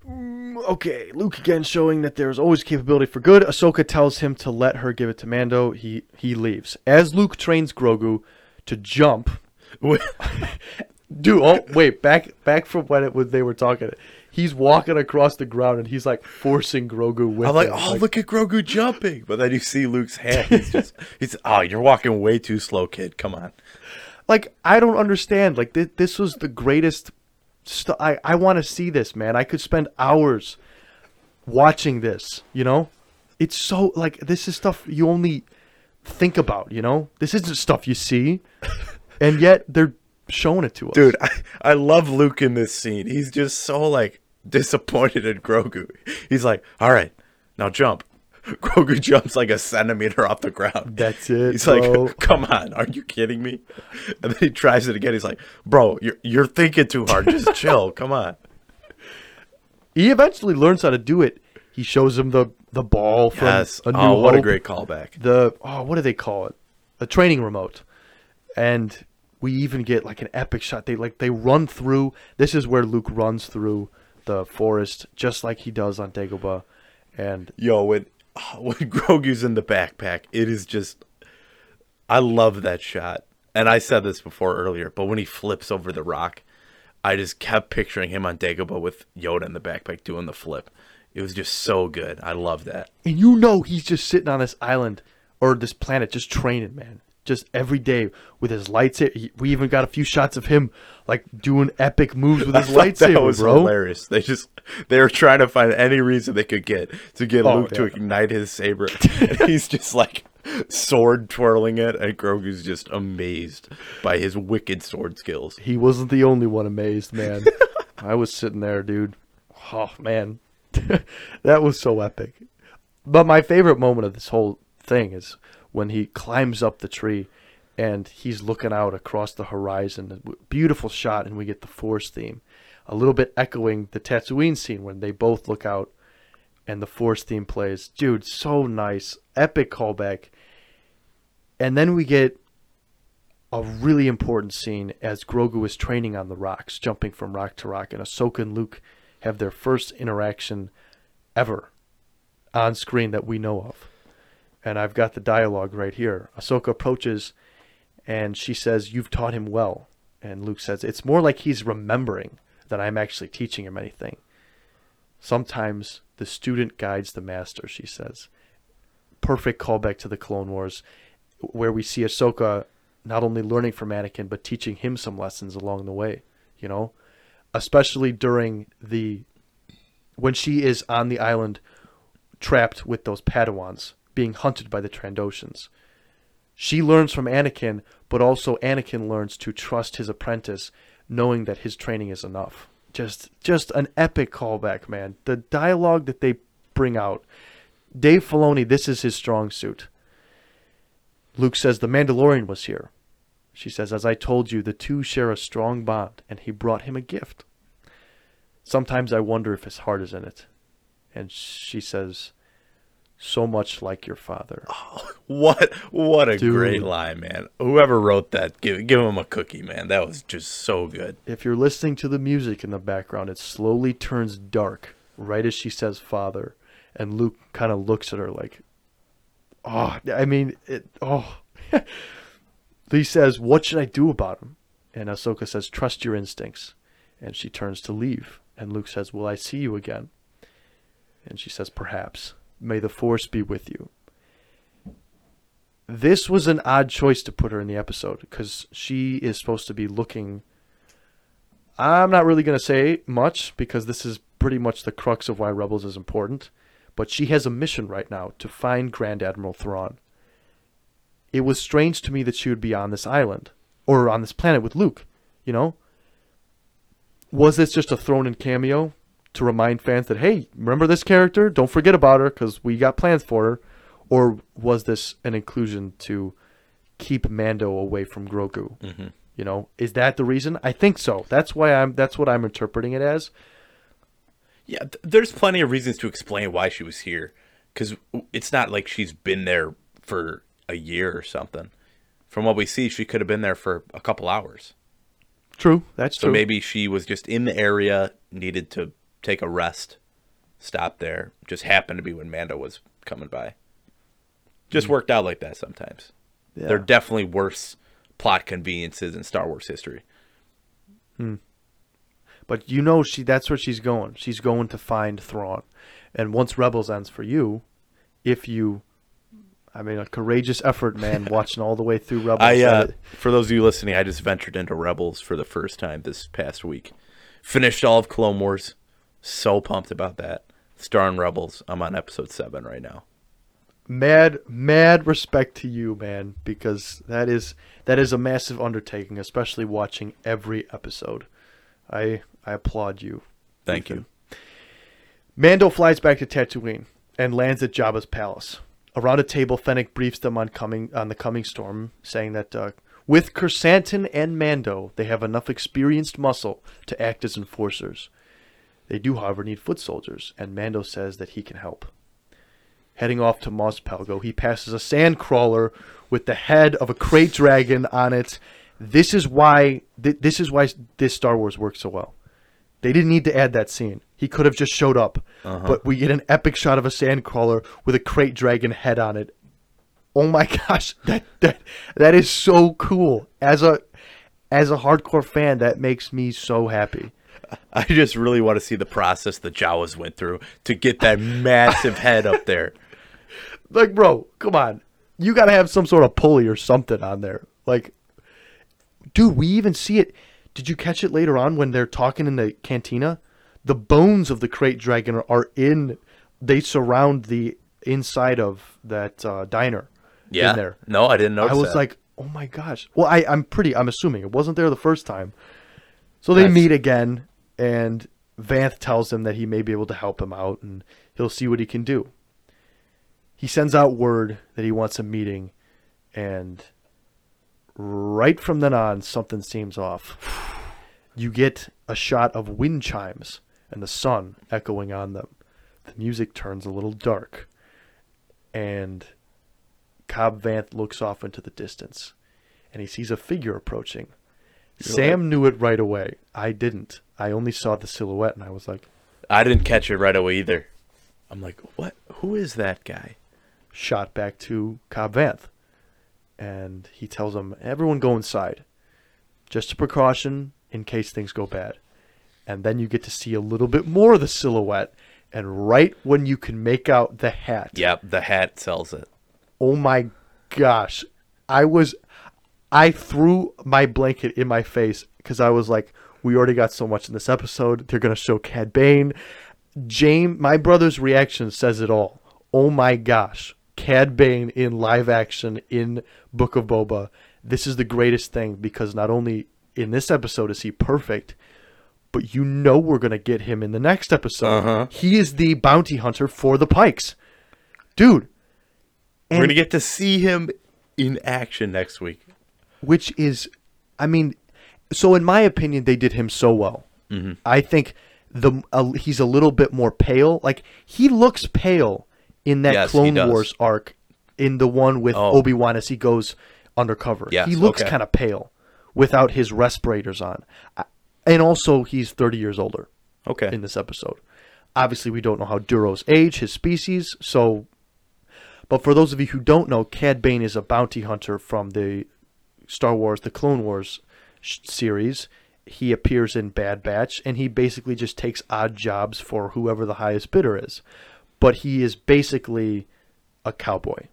Mm, Okay, Luke again showing that there's always capability for good. Ahsoka tells him to let her give it to Mando. He he leaves. As Luke trains Grogu to jump. Dude, oh wait, back back from when it was they were talking. He's walking across the ground and he's like forcing Grogu with I'm like, him. oh, look at Grogu jumping, but then you see Luke's hand. He's just, he's, oh, you're walking way too slow, kid. Come on. Like I don't understand. Like th- this was the greatest. St- I I want to see this, man. I could spend hours watching this. You know, it's so like this is stuff you only think about. You know, this isn't stuff you see, and yet they're showing it to us, Dude, I, I love Luke in this scene. He's just so like disappointed in Grogu. He's like, all right, now jump. Grogu jumps like a centimeter off the ground. That's it, He's bro. like, come on, are you kidding me? And then he tries it again. He's like, bro, you're you're thinking too hard. Just chill. Come on. He eventually learns how to do it. He shows him the the ball from Yes. a new Oh, what a great callback. the oh what do they call it a training remote and we even get like an epic shot they like they run through this is where luke runs through the forest just like he does on dagobah and Yo, when when Grogu's in the backpack, it is just I love that shot. And I said this before earlier, but when he flips over the rock, I just kept picturing him on Dagobah with Yoda in the backpack doing the flip. It was just so good. I love that. and you know he's just sitting on this island or this planet just training, man. Just every day with his lightsaber. We even got a few shots of him like doing epic moves with his lightsaber, that was bro. hilarious. They just they were trying to find any reason they could get to get Oh, Luke to ignite his saber. and he's just like sword twirling it, and Grogu's just amazed by his wicked sword skills. He wasn't the only one amazed, man. I was sitting there, dude. Oh man, that was so epic. But my favorite moment of this whole thing is when he climbs up the tree and he's looking out across the horizon. Beautiful shot, and we get the Force theme, a little bit echoing the Tatooine scene when they both look out and the Force theme plays. Dude, so nice, epic callback. And then we get a really important scene as Grogu is training on the rocks, jumping from rock to rock, and Ahsoka and Luke have their first interaction ever on screen that we know of. And I've got the dialogue right here. Ahsoka approaches and she says, You've taught him well. And Luke says, It's more like he's remembering than I'm actually teaching him anything. Sometimes the student guides the master, she says. Perfect callback to the Clone Wars, where we see Ahsoka not only learning from Anakin, but teaching him some lessons along the way, you know? Especially during the. when she is on the island trapped with those Padawans, being hunted by the Trandoshans. She learns from Anakin, but also Anakin learns to trust his apprentice, knowing that his training is enough. Just just an epic callback, man. The dialogue that they bring out. Dave Filoni, this is his strong suit. Luke says the Mandalorian was here. She says, as I told you, the two share a strong bond, and he brought him a gift. Sometimes I wonder if his heart is in it. And she says, so much like your father. What what a Dude. great line, man! Whoever wrote that, give give him a cookie, man. That was just so good. If you're listening to the music in the background, it slowly turns dark right as she says father. And Luke kind of looks at her like, oh, I mean, it, oh. he says, what should I do about him? And Ahsoka says, trust your instincts. And she turns to leave. And Luke says, will I see you again? And she says, perhaps. May the force be with you. This was an odd choice to put her in the episode because she is supposed to be looking. I'm not really going to say much because this is pretty much the crux of why Rebels is important. But she has a mission right now to find Grand Admiral Thrawn. It was strange to me that she would be on this island or on this planet with Luke, you know? Was this just a thrown in cameo to remind fans that, hey, remember this character? Don't forget about her because we got plans for her. Or was this an inclusion to keep Mando away from Grogu? Mhm. You know, is that the reason? I think so. That's why I'm. That's what I'm interpreting it as. Yeah, th- there's plenty of reasons to explain why she was here, because it's not like she's been there for a year or something. From what we see, she could have been there for a couple hours. True. That's So true. So maybe she was just in the area, needed to take a rest, stop there. Just happened to be when Mando was coming by. Just worked out like that sometimes. There are definitely worse plot conveniences in Star Wars history. Hmm. But you know she that's where she's going. She's going to find Thrawn. And once Rebels ends for you, if you I mean a courageous effort, man, watching all the way through Rebels. I, uh, for those of you listening, I just ventured into Rebels for the first time this past week. Finished all of Clone Wars. So pumped about that. Starring Rebels. I'm on episode seven right now. mad mad respect to you, man, because that is that is a massive undertaking, especially watching every episode. I I applaud you. Thank Ethan. Mando flies back to Tatooine and lands at Jabba's palace. Around a table, Fennec briefs them on coming on the coming storm, saying that uh, with Krrsantan and Mando, they have enough experienced muscle to act as enforcers. They do, however, need foot soldiers, and Mando says that he can help. Heading off to Mos Pelgo, he passes a sand crawler with the head of a krayt dragon on it. This is why th- this is why this Star Wars works so well. They didn't need to add that scene. He could have just showed up. Uh-huh. But we get an epic shot of a sand crawler with a krayt dragon head on it. Oh my gosh, that that that is so cool. As a as a hardcore fan, that makes me so happy. I just really want to see the process the Jawas went through to get that massive head up there. Like, bro, come on. you got to have some sort of pulley or something on there. Like, dude, we even see it. Did you catch it later on when they're talking in the cantina? The bones of the krayt dragon are in. They surround the inside of that uh, diner. Yeah. In there. No, I didn't notice I was that. like, oh my gosh. Well, I, I'm pretty. I'm assuming it wasn't there the first time. So they meet again, and Vanth tells him that he may be able to help him out, and he'll see what he can do. He sends out word that he wants a meeting, and right from then on, something seems off. You get a shot of wind chimes and the sun echoing on them. The music turns a little dark, and Cobb Vanth looks off into the distance, and he sees a figure approaching. Sam knew it right away. I didn't. I only saw the silhouette, and I was like, I didn't catch it right away either. I'm like, what? Who is that guy? shot back to Cobb Vanth. And he tells them, everyone go inside. Just a precaution in case things go bad. And then you get to see a little bit more of the silhouette. And right when you can make out the hat, Yep, the hat sells it. oh my gosh. I was, I threw my blanket in my face because I was like, we already got so much in this episode. They're going to show Cad Bane. James, my brother's reaction says it all. Oh my gosh. Cad Bane in live action in Book of Boba. This is the greatest thing because not only in this episode is he perfect, but you know we're going to get him in the next episode. Uh-huh. He is the bounty hunter for the Pikes. Dude. We're gonna get to see him in action next week. Which is, I mean, so in my opinion, they did him so well. Mm-hmm. I think the uh, he's a little bit more pale. Like he looks pale in that Yes, Clone. Wars arc, in the one with Oh. Obi Wan as he goes undercover. Yes, he looks okay. kind of pale without his respirators on, and also he's thirty years older Okay. in this episode. Obviously, we don't know how Duros age, his species, so. But for those of you who don't know, Cad Bane is a bounty hunter from the Star Wars, the Clone Wars sh- series. He appears in Bad Batch, and he basically just takes odd jobs for whoever the highest bidder is. But he is basically a cowboy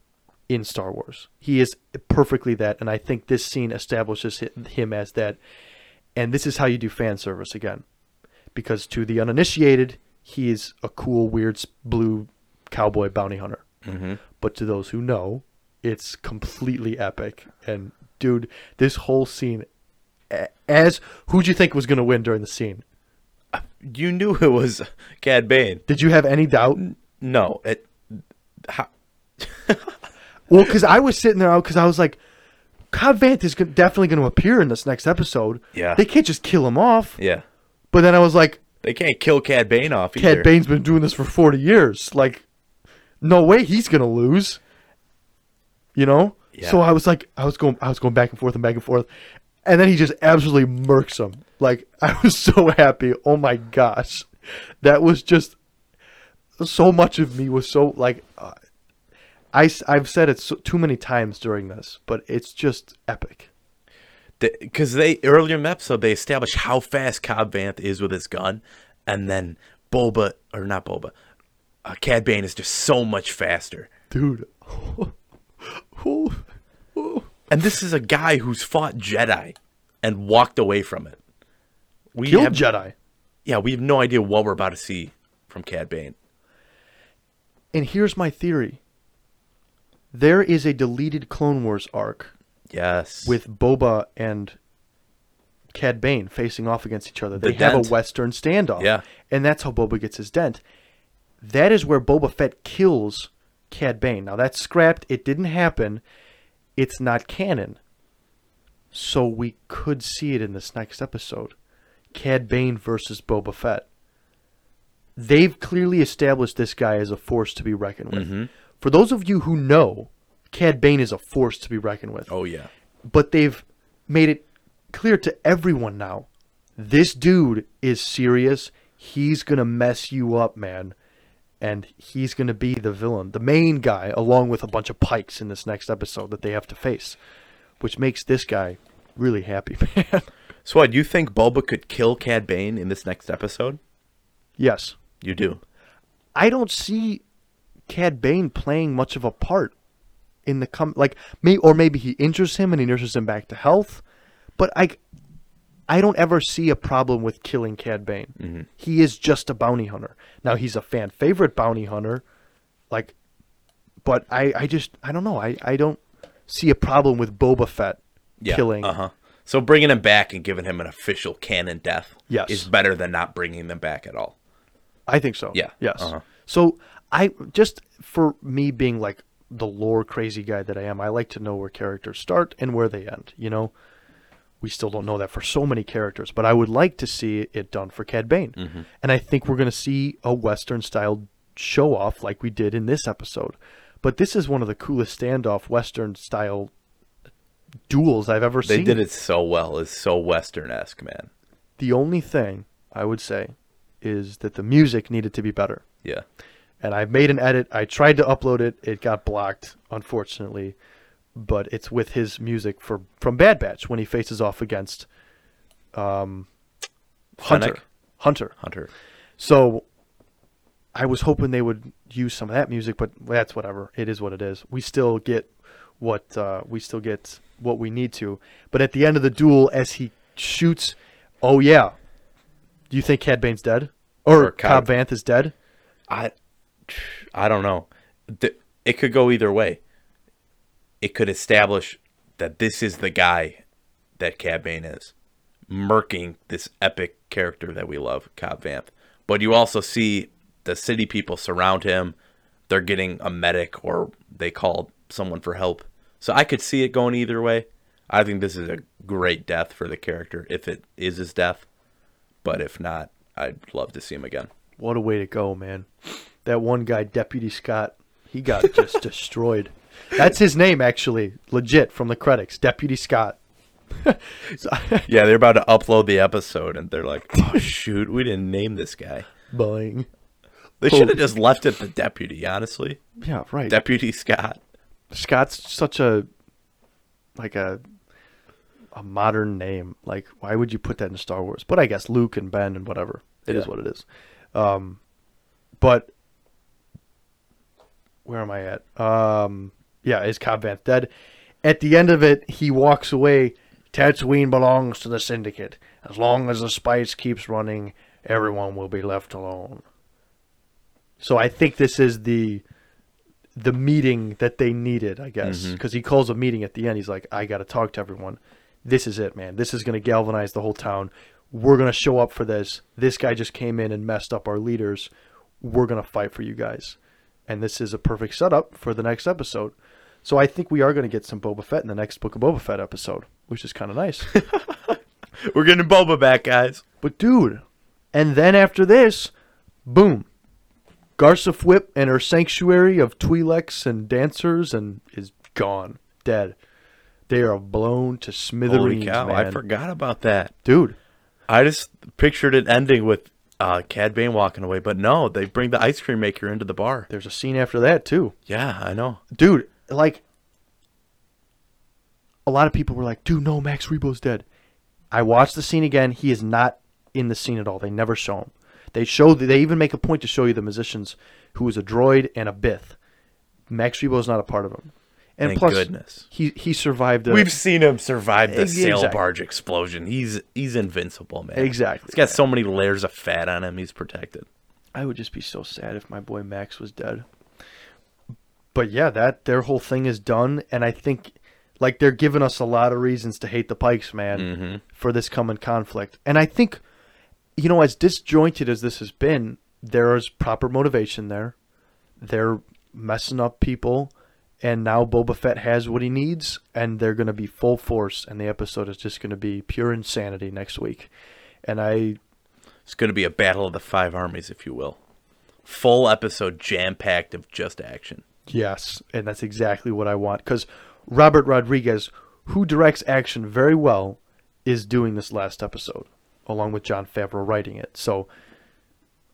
in Star Wars. He is perfectly that, and I think this scene establishes him as that. And this is how you do fan service again because to the uninitiated, he is a cool, weird blue cowboy bounty hunter. Mm-hmm. But to those who know, it's completely epic. And dude, this whole scene, as who'd you think was going to win during the scene? You knew it was Cad Bane. Did you have any doubt? No, it. How, Well, because I was sitting there, because I was like, Cobb Vanth is definitely going to appear in this next episode. Yeah. They can't just kill him off. yeah, But then I was like, they can't kill Cad Bane off either. Cad Bane's been doing this for 40 years. Like, no way he's gonna lose. You know? Yeah. So I was like, I was going, I was going back and forth and back and forth, and then he just absolutely murks him. Like, I was so happy. Oh my gosh, that was just so much of me was so like. Uh, I, have said it so, too many times during this, but it's just epic. because they earlier in the episode they established how fast Cobb Vanth is with his gun, and then Boba or not Boba, uh, Cad Bane is just so much faster. Dude. And this is a guy who's fought Jedi and walked away from it. We Killed have, Jedi. Yeah, we have no idea what we're about to see from Cad Bane. And here's my theory. There is a deleted Clone Wars arc Yes. with Boba and Cad Bane facing off against each other. The They have a Western standoff. Yeah. And that's how Boba gets his dent. That is where Boba Fett kills Cad Bane. Now that's scrapped. It didn't happen. It's not canon. So we could see it in this next episode. Cad Bane versus Boba Fett. They've clearly established this guy as a force to be reckoned with. Mm-hmm. For those of you who know, Cad Bane is a force to be reckoned with oh yeah. but they've made it clear to everyone now this dude is serious he's gonna mess you up man and he's gonna be the villain the main guy along with a bunch of pikes in this next episode that they have to face which makes this guy really happy man So what? You think Boba could kill Cad Bane in this next episode? yes You do. i don't see cad bane playing much of a part in the com like may or maybe he injures him and he nurses him back to health. But I I don't ever see a problem with killing Cad Bane. Mm-hmm. He is just a bounty hunter. Now he's a fan favorite bounty hunter, like, but I I just I don't know. I I don't see a problem with Boba Fett Yeah. killing. Uh huh. So bringing him back and giving him an official canon death Yes. is better than not bringing them back at all. I think so. Yeah, Yes. uh-huh. So I just for me being like the lore crazy guy that I am, I like to know where characters start and where they end. You know, we still don't know that for so many characters, but I would like to see it done for Cad Bane, Mm-hmm. and I think we're going to see a Western style show off like we did in this episode. But this is one of the coolest standoff Western style duels I've ever They seen. They did it so well. It's so Western esque, man. The only thing I would say is that the music needed to be better. Yeah. and I made an edit. I tried to upload it. It got blocked, unfortunately. But it's with his music for from Bad Batch when he faces off against um, Hunter. Fennec? Hunter. Hunter. So I was hoping they would use some of that music, but that's whatever. It is what it is. We still get what uh, we still get what we need to. But at the end of the duel, as he shoots, oh yeah, do you think Cad Bane's dead or, Or Cobb Cobb- Vanth is dead? I, I don't know. It could go either way. It could establish that this is the guy that Cad Bane is, murking this epic character that we love, Cobb Vanth. But you also see the city people surround him. They're getting a medic or they called someone for help. So I could see it going either way. I think this is a great death for the character if it is his death. But if not, I'd love to see him again. What a way to go, man. That one guy, Deputy Scott, he got just destroyed. That's his name, actually. Legit from the credits. Deputy Scott. So- Yeah, they're about to upload the episode, and they're like, "Oh shoot, we didn't name this guy." Boing. They should have just left it the deputy. Honestly, Yeah, right. Deputy Scott. Scott's such a like a a modern name. Like, why would you put that in Star Wars? But I guess Luke and Ben and whatever. It is Yeah. what it is. Um, but where am I at? Um, yeah, is Cobb Vanth dead? At the end of it, he walks away. Tatooine belongs to the Syndicate. As long as the spice keeps running, everyone will be left alone. So I think this is the the meeting that they needed, I guess, mm-hmm. because he calls a meeting at the end. He's like, "I got to talk to everyone. This is it, man. This is going to galvanize the whole town. We're going to show up for this. This guy just came in and messed up our leaders. We're going to fight for you guys." And this is a perfect setup for the next episode. So I think we are going to get some Boba Fett in the next Book of Boba Fett episode, which is kind of nice. We're getting Boba back, guys. But dude, and then after this, boom. Garsa Fwip and her sanctuary of Twi'leks and dancers and is gone, dead. They are blown to smithereens, Holy cow! man. I forgot about that. Dude, I just pictured it ending with uh, Cad Bane walking away, but no, they bring the ice cream maker into the bar. there's a scene after that too. Yeah, I know. Dude, like a lot of people were like, "Dude, no, Max Rebo's dead." I watched the scene again. He is not in the scene at all. They never show him. They show. They even make a point to show you the musicians who is a droid and a Bith. Max Rebo is not a part of them. And Thank plus, goodness. he he survived. A, We've seen him survive the Ex- sail barge explosion. He's he's invincible, man. Exactly, He's got so many layers of fat on him. He's protected. I would just be so sad if my boy Max was dead. But yeah, that their whole thing is done, and I think like they're giving us a lot of reasons to hate the Pikes, man, mm-hmm. for this coming conflict. And I think, you know, as disjointed as this has been, there is proper motivation there. They're messing up people, and now Boba Fett has what he needs, and they're going to be full force, and the episode is just going to be pure insanity next week. And I It's going to be a battle of the five armies, if you will. Full episode jam packed of just action. Yes, and that's exactly what I want because Robert Rodriguez, who directs action very well, is doing this last episode along with Jon Favreau writing it. So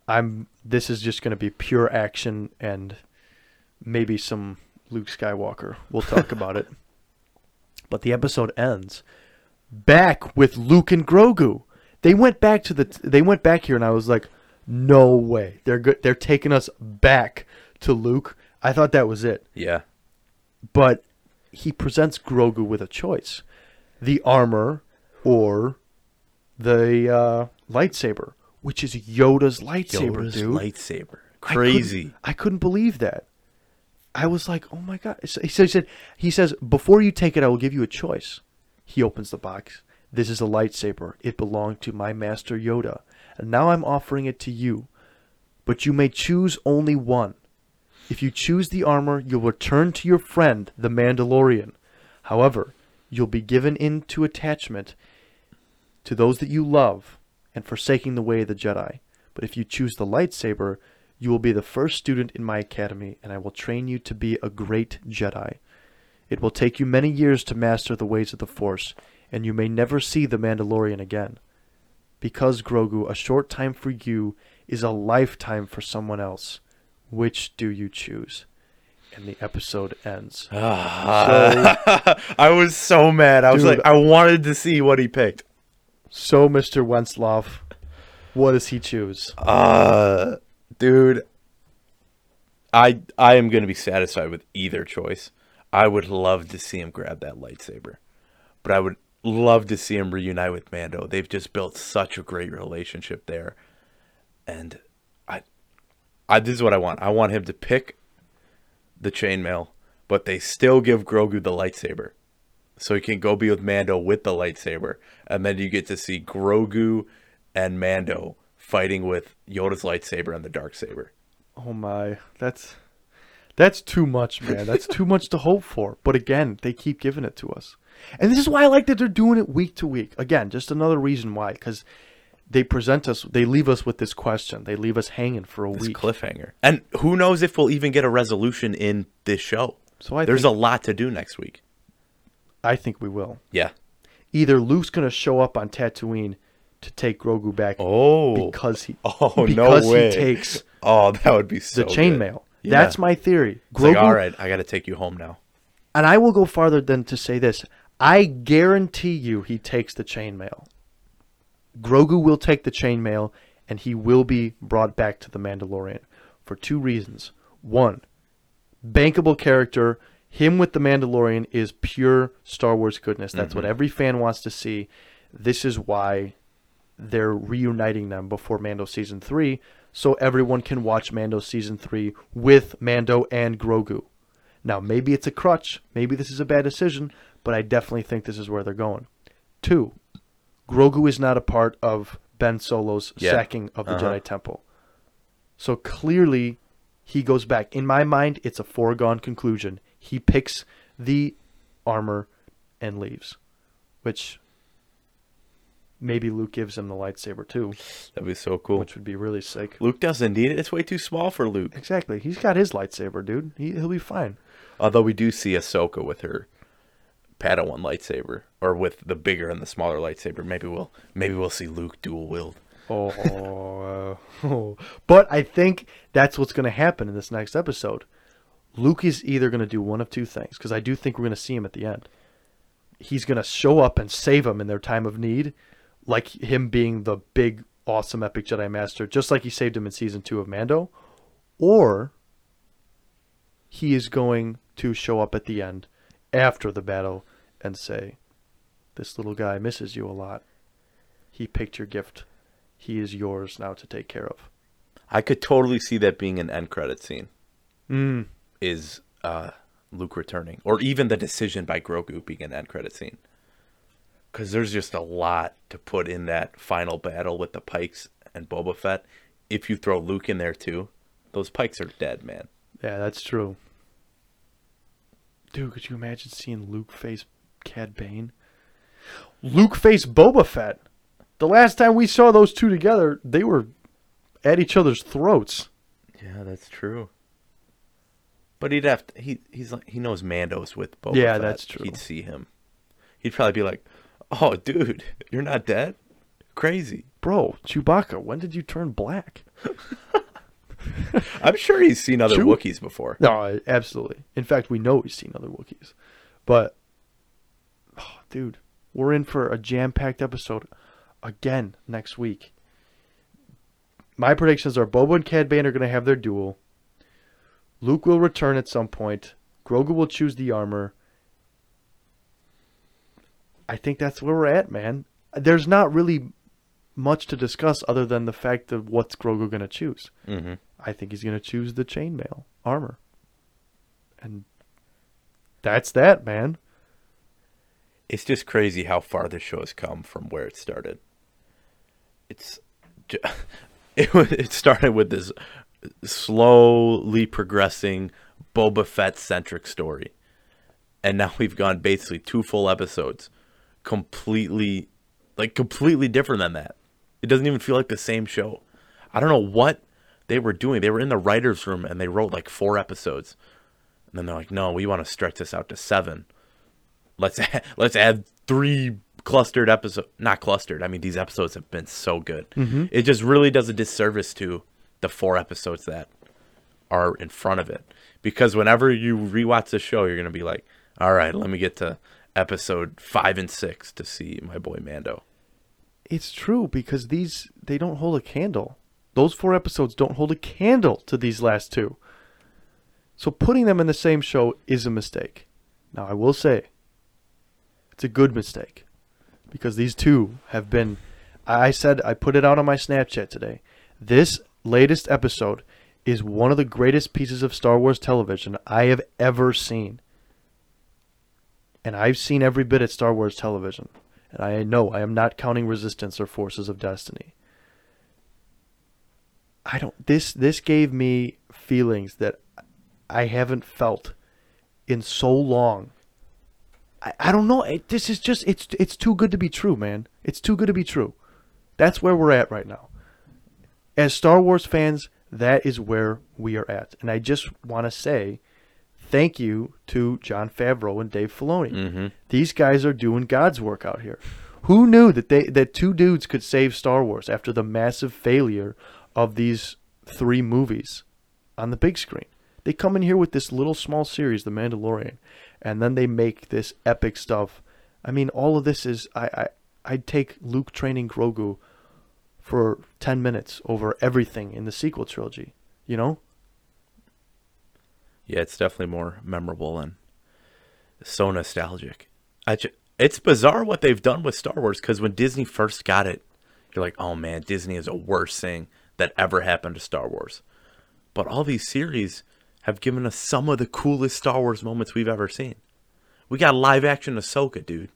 I'm this is just going to be pure action and maybe some Luke Skywalker. We'll talk about it. But the episode ends back with Luke and Grogu. They went back to the they went back here and I was like, "No way. They're good they're taking us back to Luke." I thought that was it. Yeah. but he presents Grogu with a choice: the armor or the uh, lightsaber, which is Yoda's lightsaber, Yoda's dude. lightsaber. I couldn't- Crazy. I couldn't, believe that. I was like, "Oh my god!" So he said, "He says before you take it, I will give you a choice." He opens the box. This is a lightsaber. It belonged to my master Yoda, and now I'm offering it to you. But you may choose only one. If you choose the armor, you'll return to your friend, the Mandalorian. However, you'll be given into attachment to those that you love and forsaking the way of the Jedi. But if you choose the lightsaber, you will be the first student in my academy, and I will train you to be a great Jedi. It will take you many years to master the ways of the Force, and you may never see the Mandalorian again. Because, Grogu, a short time for you is a lifetime for someone else. Which do you choose? And the episode ends. so, I was so mad. I was like, I wanted to see what he picked. so Mr. Wenslav, what does he choose? Uh, dude, I I am gonna be satisfied with either choice. I would love to see him grab that lightsaber, but I would love to see him reunite with Mando. They've just built such a great relationship there, and I, I this is what I want. I want him to pick the chainmail, but they still give Grogu the lightsaber, so he can go be with Mando with the lightsaber, and then you get to see Grogu and Mando fighting with Yoda's lightsaber and the dark saber. Oh my, that's that's too much, man. That's too much to hope for. But again, they keep giving it to us, and this is why I like that they're doing it week to week. Again, just another reason why, because they present us, they leave us with this question, they leave us hanging for a This week. cliffhanger, and who knows if we'll even get a resolution in this show. So I There's think, a lot to do next week. I think we will. Yeah. Either Luke's gonna show up on Tatooine to take Grogu back, Oh. because he, Oh no because way! he takes Oh, that would be so the chainmail. Yeah. That's my theory. It's like, all right, I got to take you home now. And I will go farther than to say this. I guarantee you he takes the chainmail. Grogu will take the chainmail and he will be brought back to the Mandalorian for two reasons. One, bankable character. Him with the Mandalorian is pure Star Wars goodness. That's what mm-hmm. every fan wants to see. This is why they're reuniting them before Mando season 3 so everyone can watch Mando season 3 with Mando and Grogu. Now, maybe it's a crutch, maybe this is a bad decision, but I definitely think this is where they're going. Two, Grogu is not a part of Ben Solo's Yeah. sacking of the Uh-huh. Jedi Temple. So clearly, he goes back. In my mind, it's a foregone conclusion. He picks the armor and leaves, which maybe Luke gives him the lightsaber too, That'd be so cool. which would be really sick. Luke doesn't need it. It's way too small for Luke. Exactly. He's got his lightsaber, dude. He, he'll be fine. Although we do see Ahsoka with her Padawan lightsaber, or with the bigger and the smaller lightsaber. Maybe we'll maybe we'll see Luke dual wield. Oh, uh, but I think that's what's going to happen in this next episode. Luke is either going to do one of two things because I do think we're going to see him at the end. He's going to show up and save them in their time of need, like him being the big, awesome, epic Jedi Master, just like he saved him in season two of Mando, or he is going to show up at the end after the battle and say, "This little guy misses you a lot. He picked your gift." he is yours now to take care of. I could totally see that being an end credit scene. Mm. Is uh, Luke returning, or even the decision by Grogu being an end credit scene? Because there's just a lot to put in that final battle with the Pikes and Boba Fett. If you throw Luke in there too, those Pikes are dead, man. Yeah, that's true. Dude, could you imagine seeing Luke face Cad Bane? Luke face Boba Fett. The last time we saw those two together, they were at each other's throats. Yeah, that's true. But he'd have to, he he's like he knows Mando's with Boba Yeah, Fett. that's true. He'd see him. He'd probably be like, "Oh, dude, you're not dead? Crazy." Bro, Chewbacca, when did you turn black? I'm sure he's seen other Chew- Wookiees before. No, absolutely. In fact, we know he's seen other Wookiees. But, oh, dude, we're in for a jam packed episode again next week. My predictions are Boba and Cad Bane are going to have their duel. Luke will return at some point. Grogu will choose the armor. I think that's where we're at, man. There's not really much to discuss other than the fact of what's Grogu going to choose. Mm-hmm. I think he's going to choose the chainmail armor. And that's that, man. It's just crazy how far this show has come from where it started. It's it it started with this slowly progressing Boba Fett centric story, and now we've gone basically two full episodes, completely, like completely different than that. It doesn't even feel like the same show. I don't know what they were doing. They were in the writers' room and they wrote like four episodes, and then they're like, "No, we want to stretch this out to seven. Let's add, let's add three clustered episodes. Not clustered. I mean, these episodes have been so good. Mm-hmm. It just really does a disservice to the four episodes that are in front of it. Because whenever you rewatch the show, you're gonna be like, "All right, let me get to episode five and six to see my boy Mando." It's true because these they don't hold a candle. Those four episodes don't hold a candle to these last two. So putting them in the same show is a mistake. Now I will say it's a good mistake because these two have been I said I put it out on my Snapchat today. This latest episode is one of the greatest pieces of Star Wars television I have ever seen. And I've seen every bit at Star Wars television. And I know I am not counting Resistance or Forces of Destiny. I don't this this gave me feelings that I haven't felt in so long. I, I don't know. It, this is just it's it's too good to be true, man. It's too good to be true. That's where we're at right now. As Star Wars fans, that is where we are at. And I just want to say thank you to Jon Favreau and Dave Filoni. Mm-hmm. These guys are doing God's work out here. Who knew that they that two dudes could save Star Wars after the massive failure of these three movies on the big screen? They come in here with this little small series, The Mandalorian, and then they make this epic stuff. I mean, all of this is I I I'd take Luke training Grogu for 10 minutes over everything in the sequel trilogy, you know? Yeah, it's definitely more memorable and so nostalgic. I ju- it's bizarre what they've done with Star Wars because when Disney first got it, you're like, oh man, Disney is the worst thing that ever happened to Star Wars. But all these series have given us some of the coolest Star Wars moments we've ever seen. We got live action Ahsoka, dude.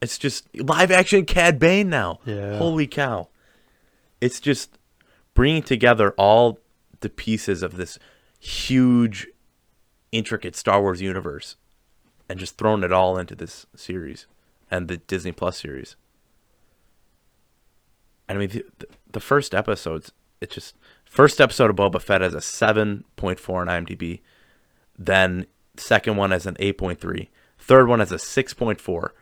It's just live action Cad Bane now. Yeah. Holy cow. It's just bringing together all the pieces of this huge, intricate Star Wars universe and just throwing it all into this series and the Disney Plus series. I mean, the, the, first episodes, it just first episode of Boba Fett has a seven point four on IMDb. Then second one has an eight point three. Third one has a six point four.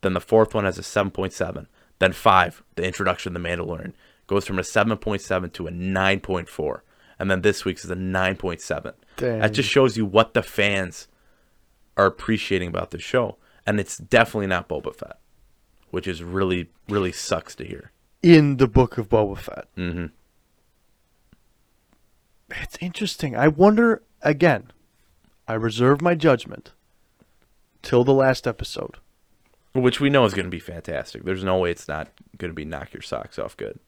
Then the fourth one has a seven point seven. Then five, the introduction of the Mandalorian, goes from a seven point seven to a nine point four. And then this week's is a nine point seven. Dang. That just shows you what the fans are appreciating about the show. And it's definitely not Boba Fett. Which is really, really sucks to hear. In the book of Boba Fett. Mm-hmm. It's interesting. I wonder again. I reserve my judgment till the last episode. Which we know is going to be fantastic. There's no way it's not going to be knock your socks off good.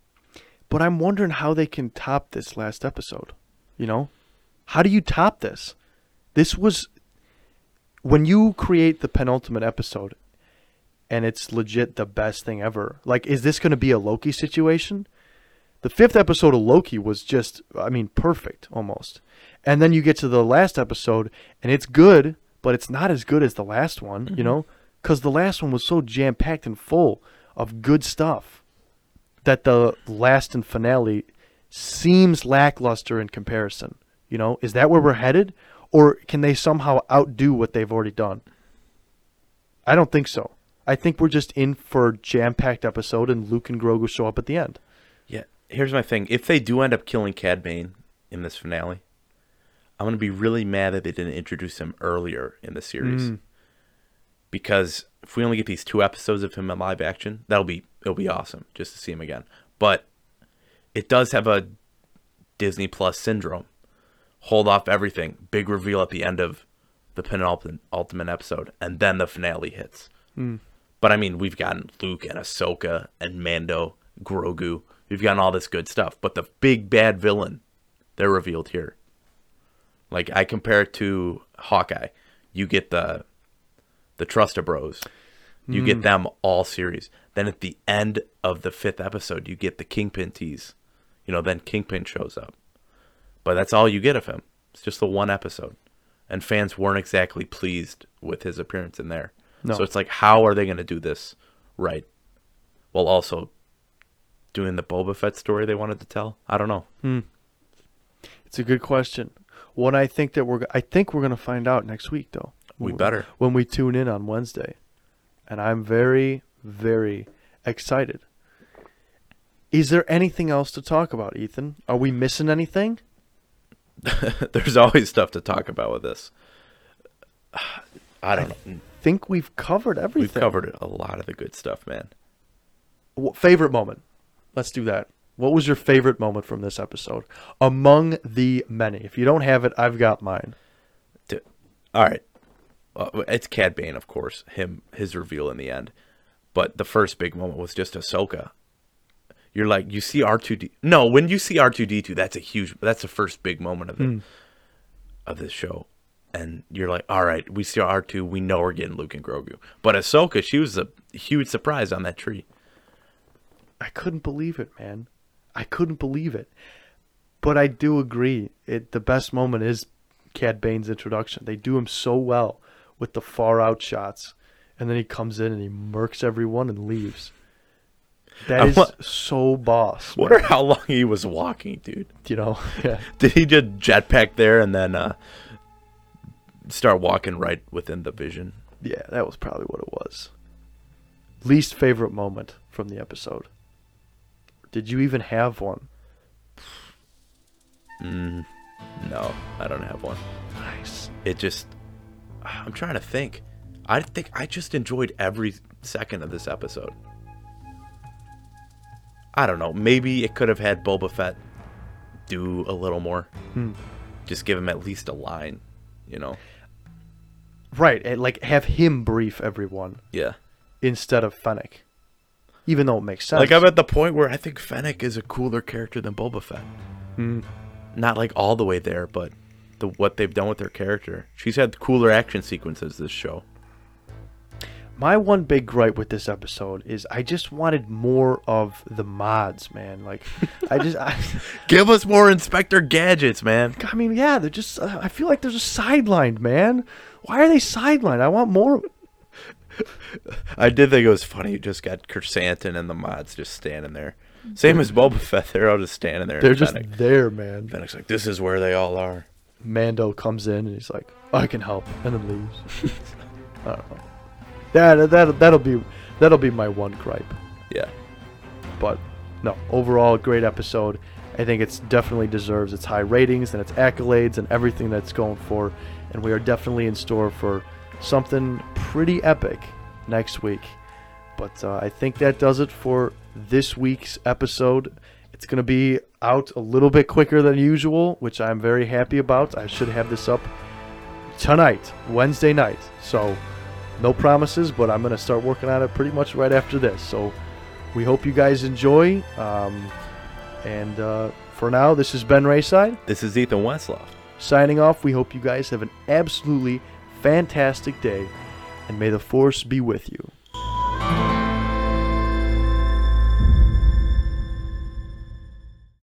But I'm wondering how they can top this last episode. You know? How do you top this? This was when you create the penultimate episode and it's legit the best thing ever. Like is this going to be a Loki situation? The fifth episode of Loki was just I mean perfect almost. And then you get to the last episode and it's good, but it's not as good as the last one, you mm-hmm. know? Cuz the last one was so jam-packed and full of good stuff that the last and finale seems lackluster in comparison. You know, is that where we're headed, or can they somehow outdo what they've already done? I don't think so. I think we're just in for a jam-packed episode, and Luke and Grogu show up at the end. Yeah. Here's my thing. If they do end up killing Cad Bane in this finale, I'm going to be really mad that they didn't introduce him earlier in the series. Mm. Because if we only get these two episodes of him in live action, that'll be it'll be awesome just to see him again. But it does have a Disney Plus syndrome hold off everything. Big reveal at the end of the penultimate episode, and then the finale hits. Hmm. But I mean, we've gotten Luke and Ahsoka and Mando, Grogu. We've gotten all this good stuff. But the big bad villain, they're revealed here. Like I compare it to Hawkeye. You get the the Trusta Bros. You get hmm. them all series. Then at the end of the fifth episode, you get the Kingpin tease. You know, then Kingpin shows up. But that's all you get of him. It's just the one episode. And fans weren't exactly pleased with his appearance in there. No. So it's like, how are they going to do this right? While also doing the Boba Fett story they wanted to tell? I don't know. Hmm. It's a good question. One I think that we're I think we're gonna find out next week though. We better. when we tune in on Wednesday, and I'm very very excited. Is there anything else to talk about, Ethan? Are we missing anything? There's always stuff to talk about with this. I don't know. Think we've covered everything. We've covered a lot of the good stuff, man. Wh- favorite moment. Let's do that. What was your favorite moment from this episode? Among the many. If you don't have it, I've got mine. D- All right. Well, it's Cad Bane, of course. Him, his reveal in the end. But the first big moment was just Ahsoka. You're like, you see R2D. No, when you see R2D2, that's a huge. That's the first big moment of it, hmm. of this show. And you're like, all right, we see R2. We know we're getting Luke and Grogu. But Ahsoka, she was a huge surprise on that tree. I couldn't believe it, man. I couldn't believe it. But I do agree. It the best moment is Cad Bane's introduction. They do him so well with the far out shots. And then he comes in and he murks everyone and leaves. That is wa- so boss. man. Wonder how long he was walking, dude. You know? Yeah. Did he just jetpack there and then uh, start walking right within the vision? Yeah, that was probably what it was. Least favorite moment from the episode. Did you even have one? No, I don't have one. Nice. It just, I'm trying to think. I think I just enjoyed every second of this episode. I don't know. Maybe it could have had Boba Fett do a little more. Hmm. Just give him at least a line, you know? Right, and like have him brief everyone Yeah. instead of Fennec. Even though it makes sense. Like I'm at the point where I think Fennec is a cooler character than Boba Fett. Hmm. Not like all the way there, but the what they've done with her character. She's had cooler action sequences this show. My one big gripe with this episode is I just wanted more of the mods, man. Like, I just, I, Give us more Inspector Gadgets, man. I mean, yeah, they're just. Uh, I feel like they're just sidelined, man. Why are they sidelined? I want more. I did think it was funny. You just got Krrsantan and the mods just standing there. Same as Boba Fett. They're all just standing there. They're just Fennec, there, man. Fennec's like, this is where they all are. Mando comes in and he's like, "I can help," and then leaves. I don't know. That that that'll be that'll be my one gripe. Yeah. But no, overall, great episode. I think it's definitely deserves its high ratings and its accolades and everything that's going for. And we are definitely in store for something pretty epic next week. But uh, I think that does it for this week's episode. It's going to be out a little bit quicker than usual, which I'm very happy about. I should have this up tonight, Wednesday night. So, no promises, but I'm going to start working on it pretty much right after this. So, we hope you guys enjoy. Um, and uh, for now, this is Ben Rayside This is Ethan Westloff. signing off. We hope you guys have an absolutely fantastic day, and may the Force be with you.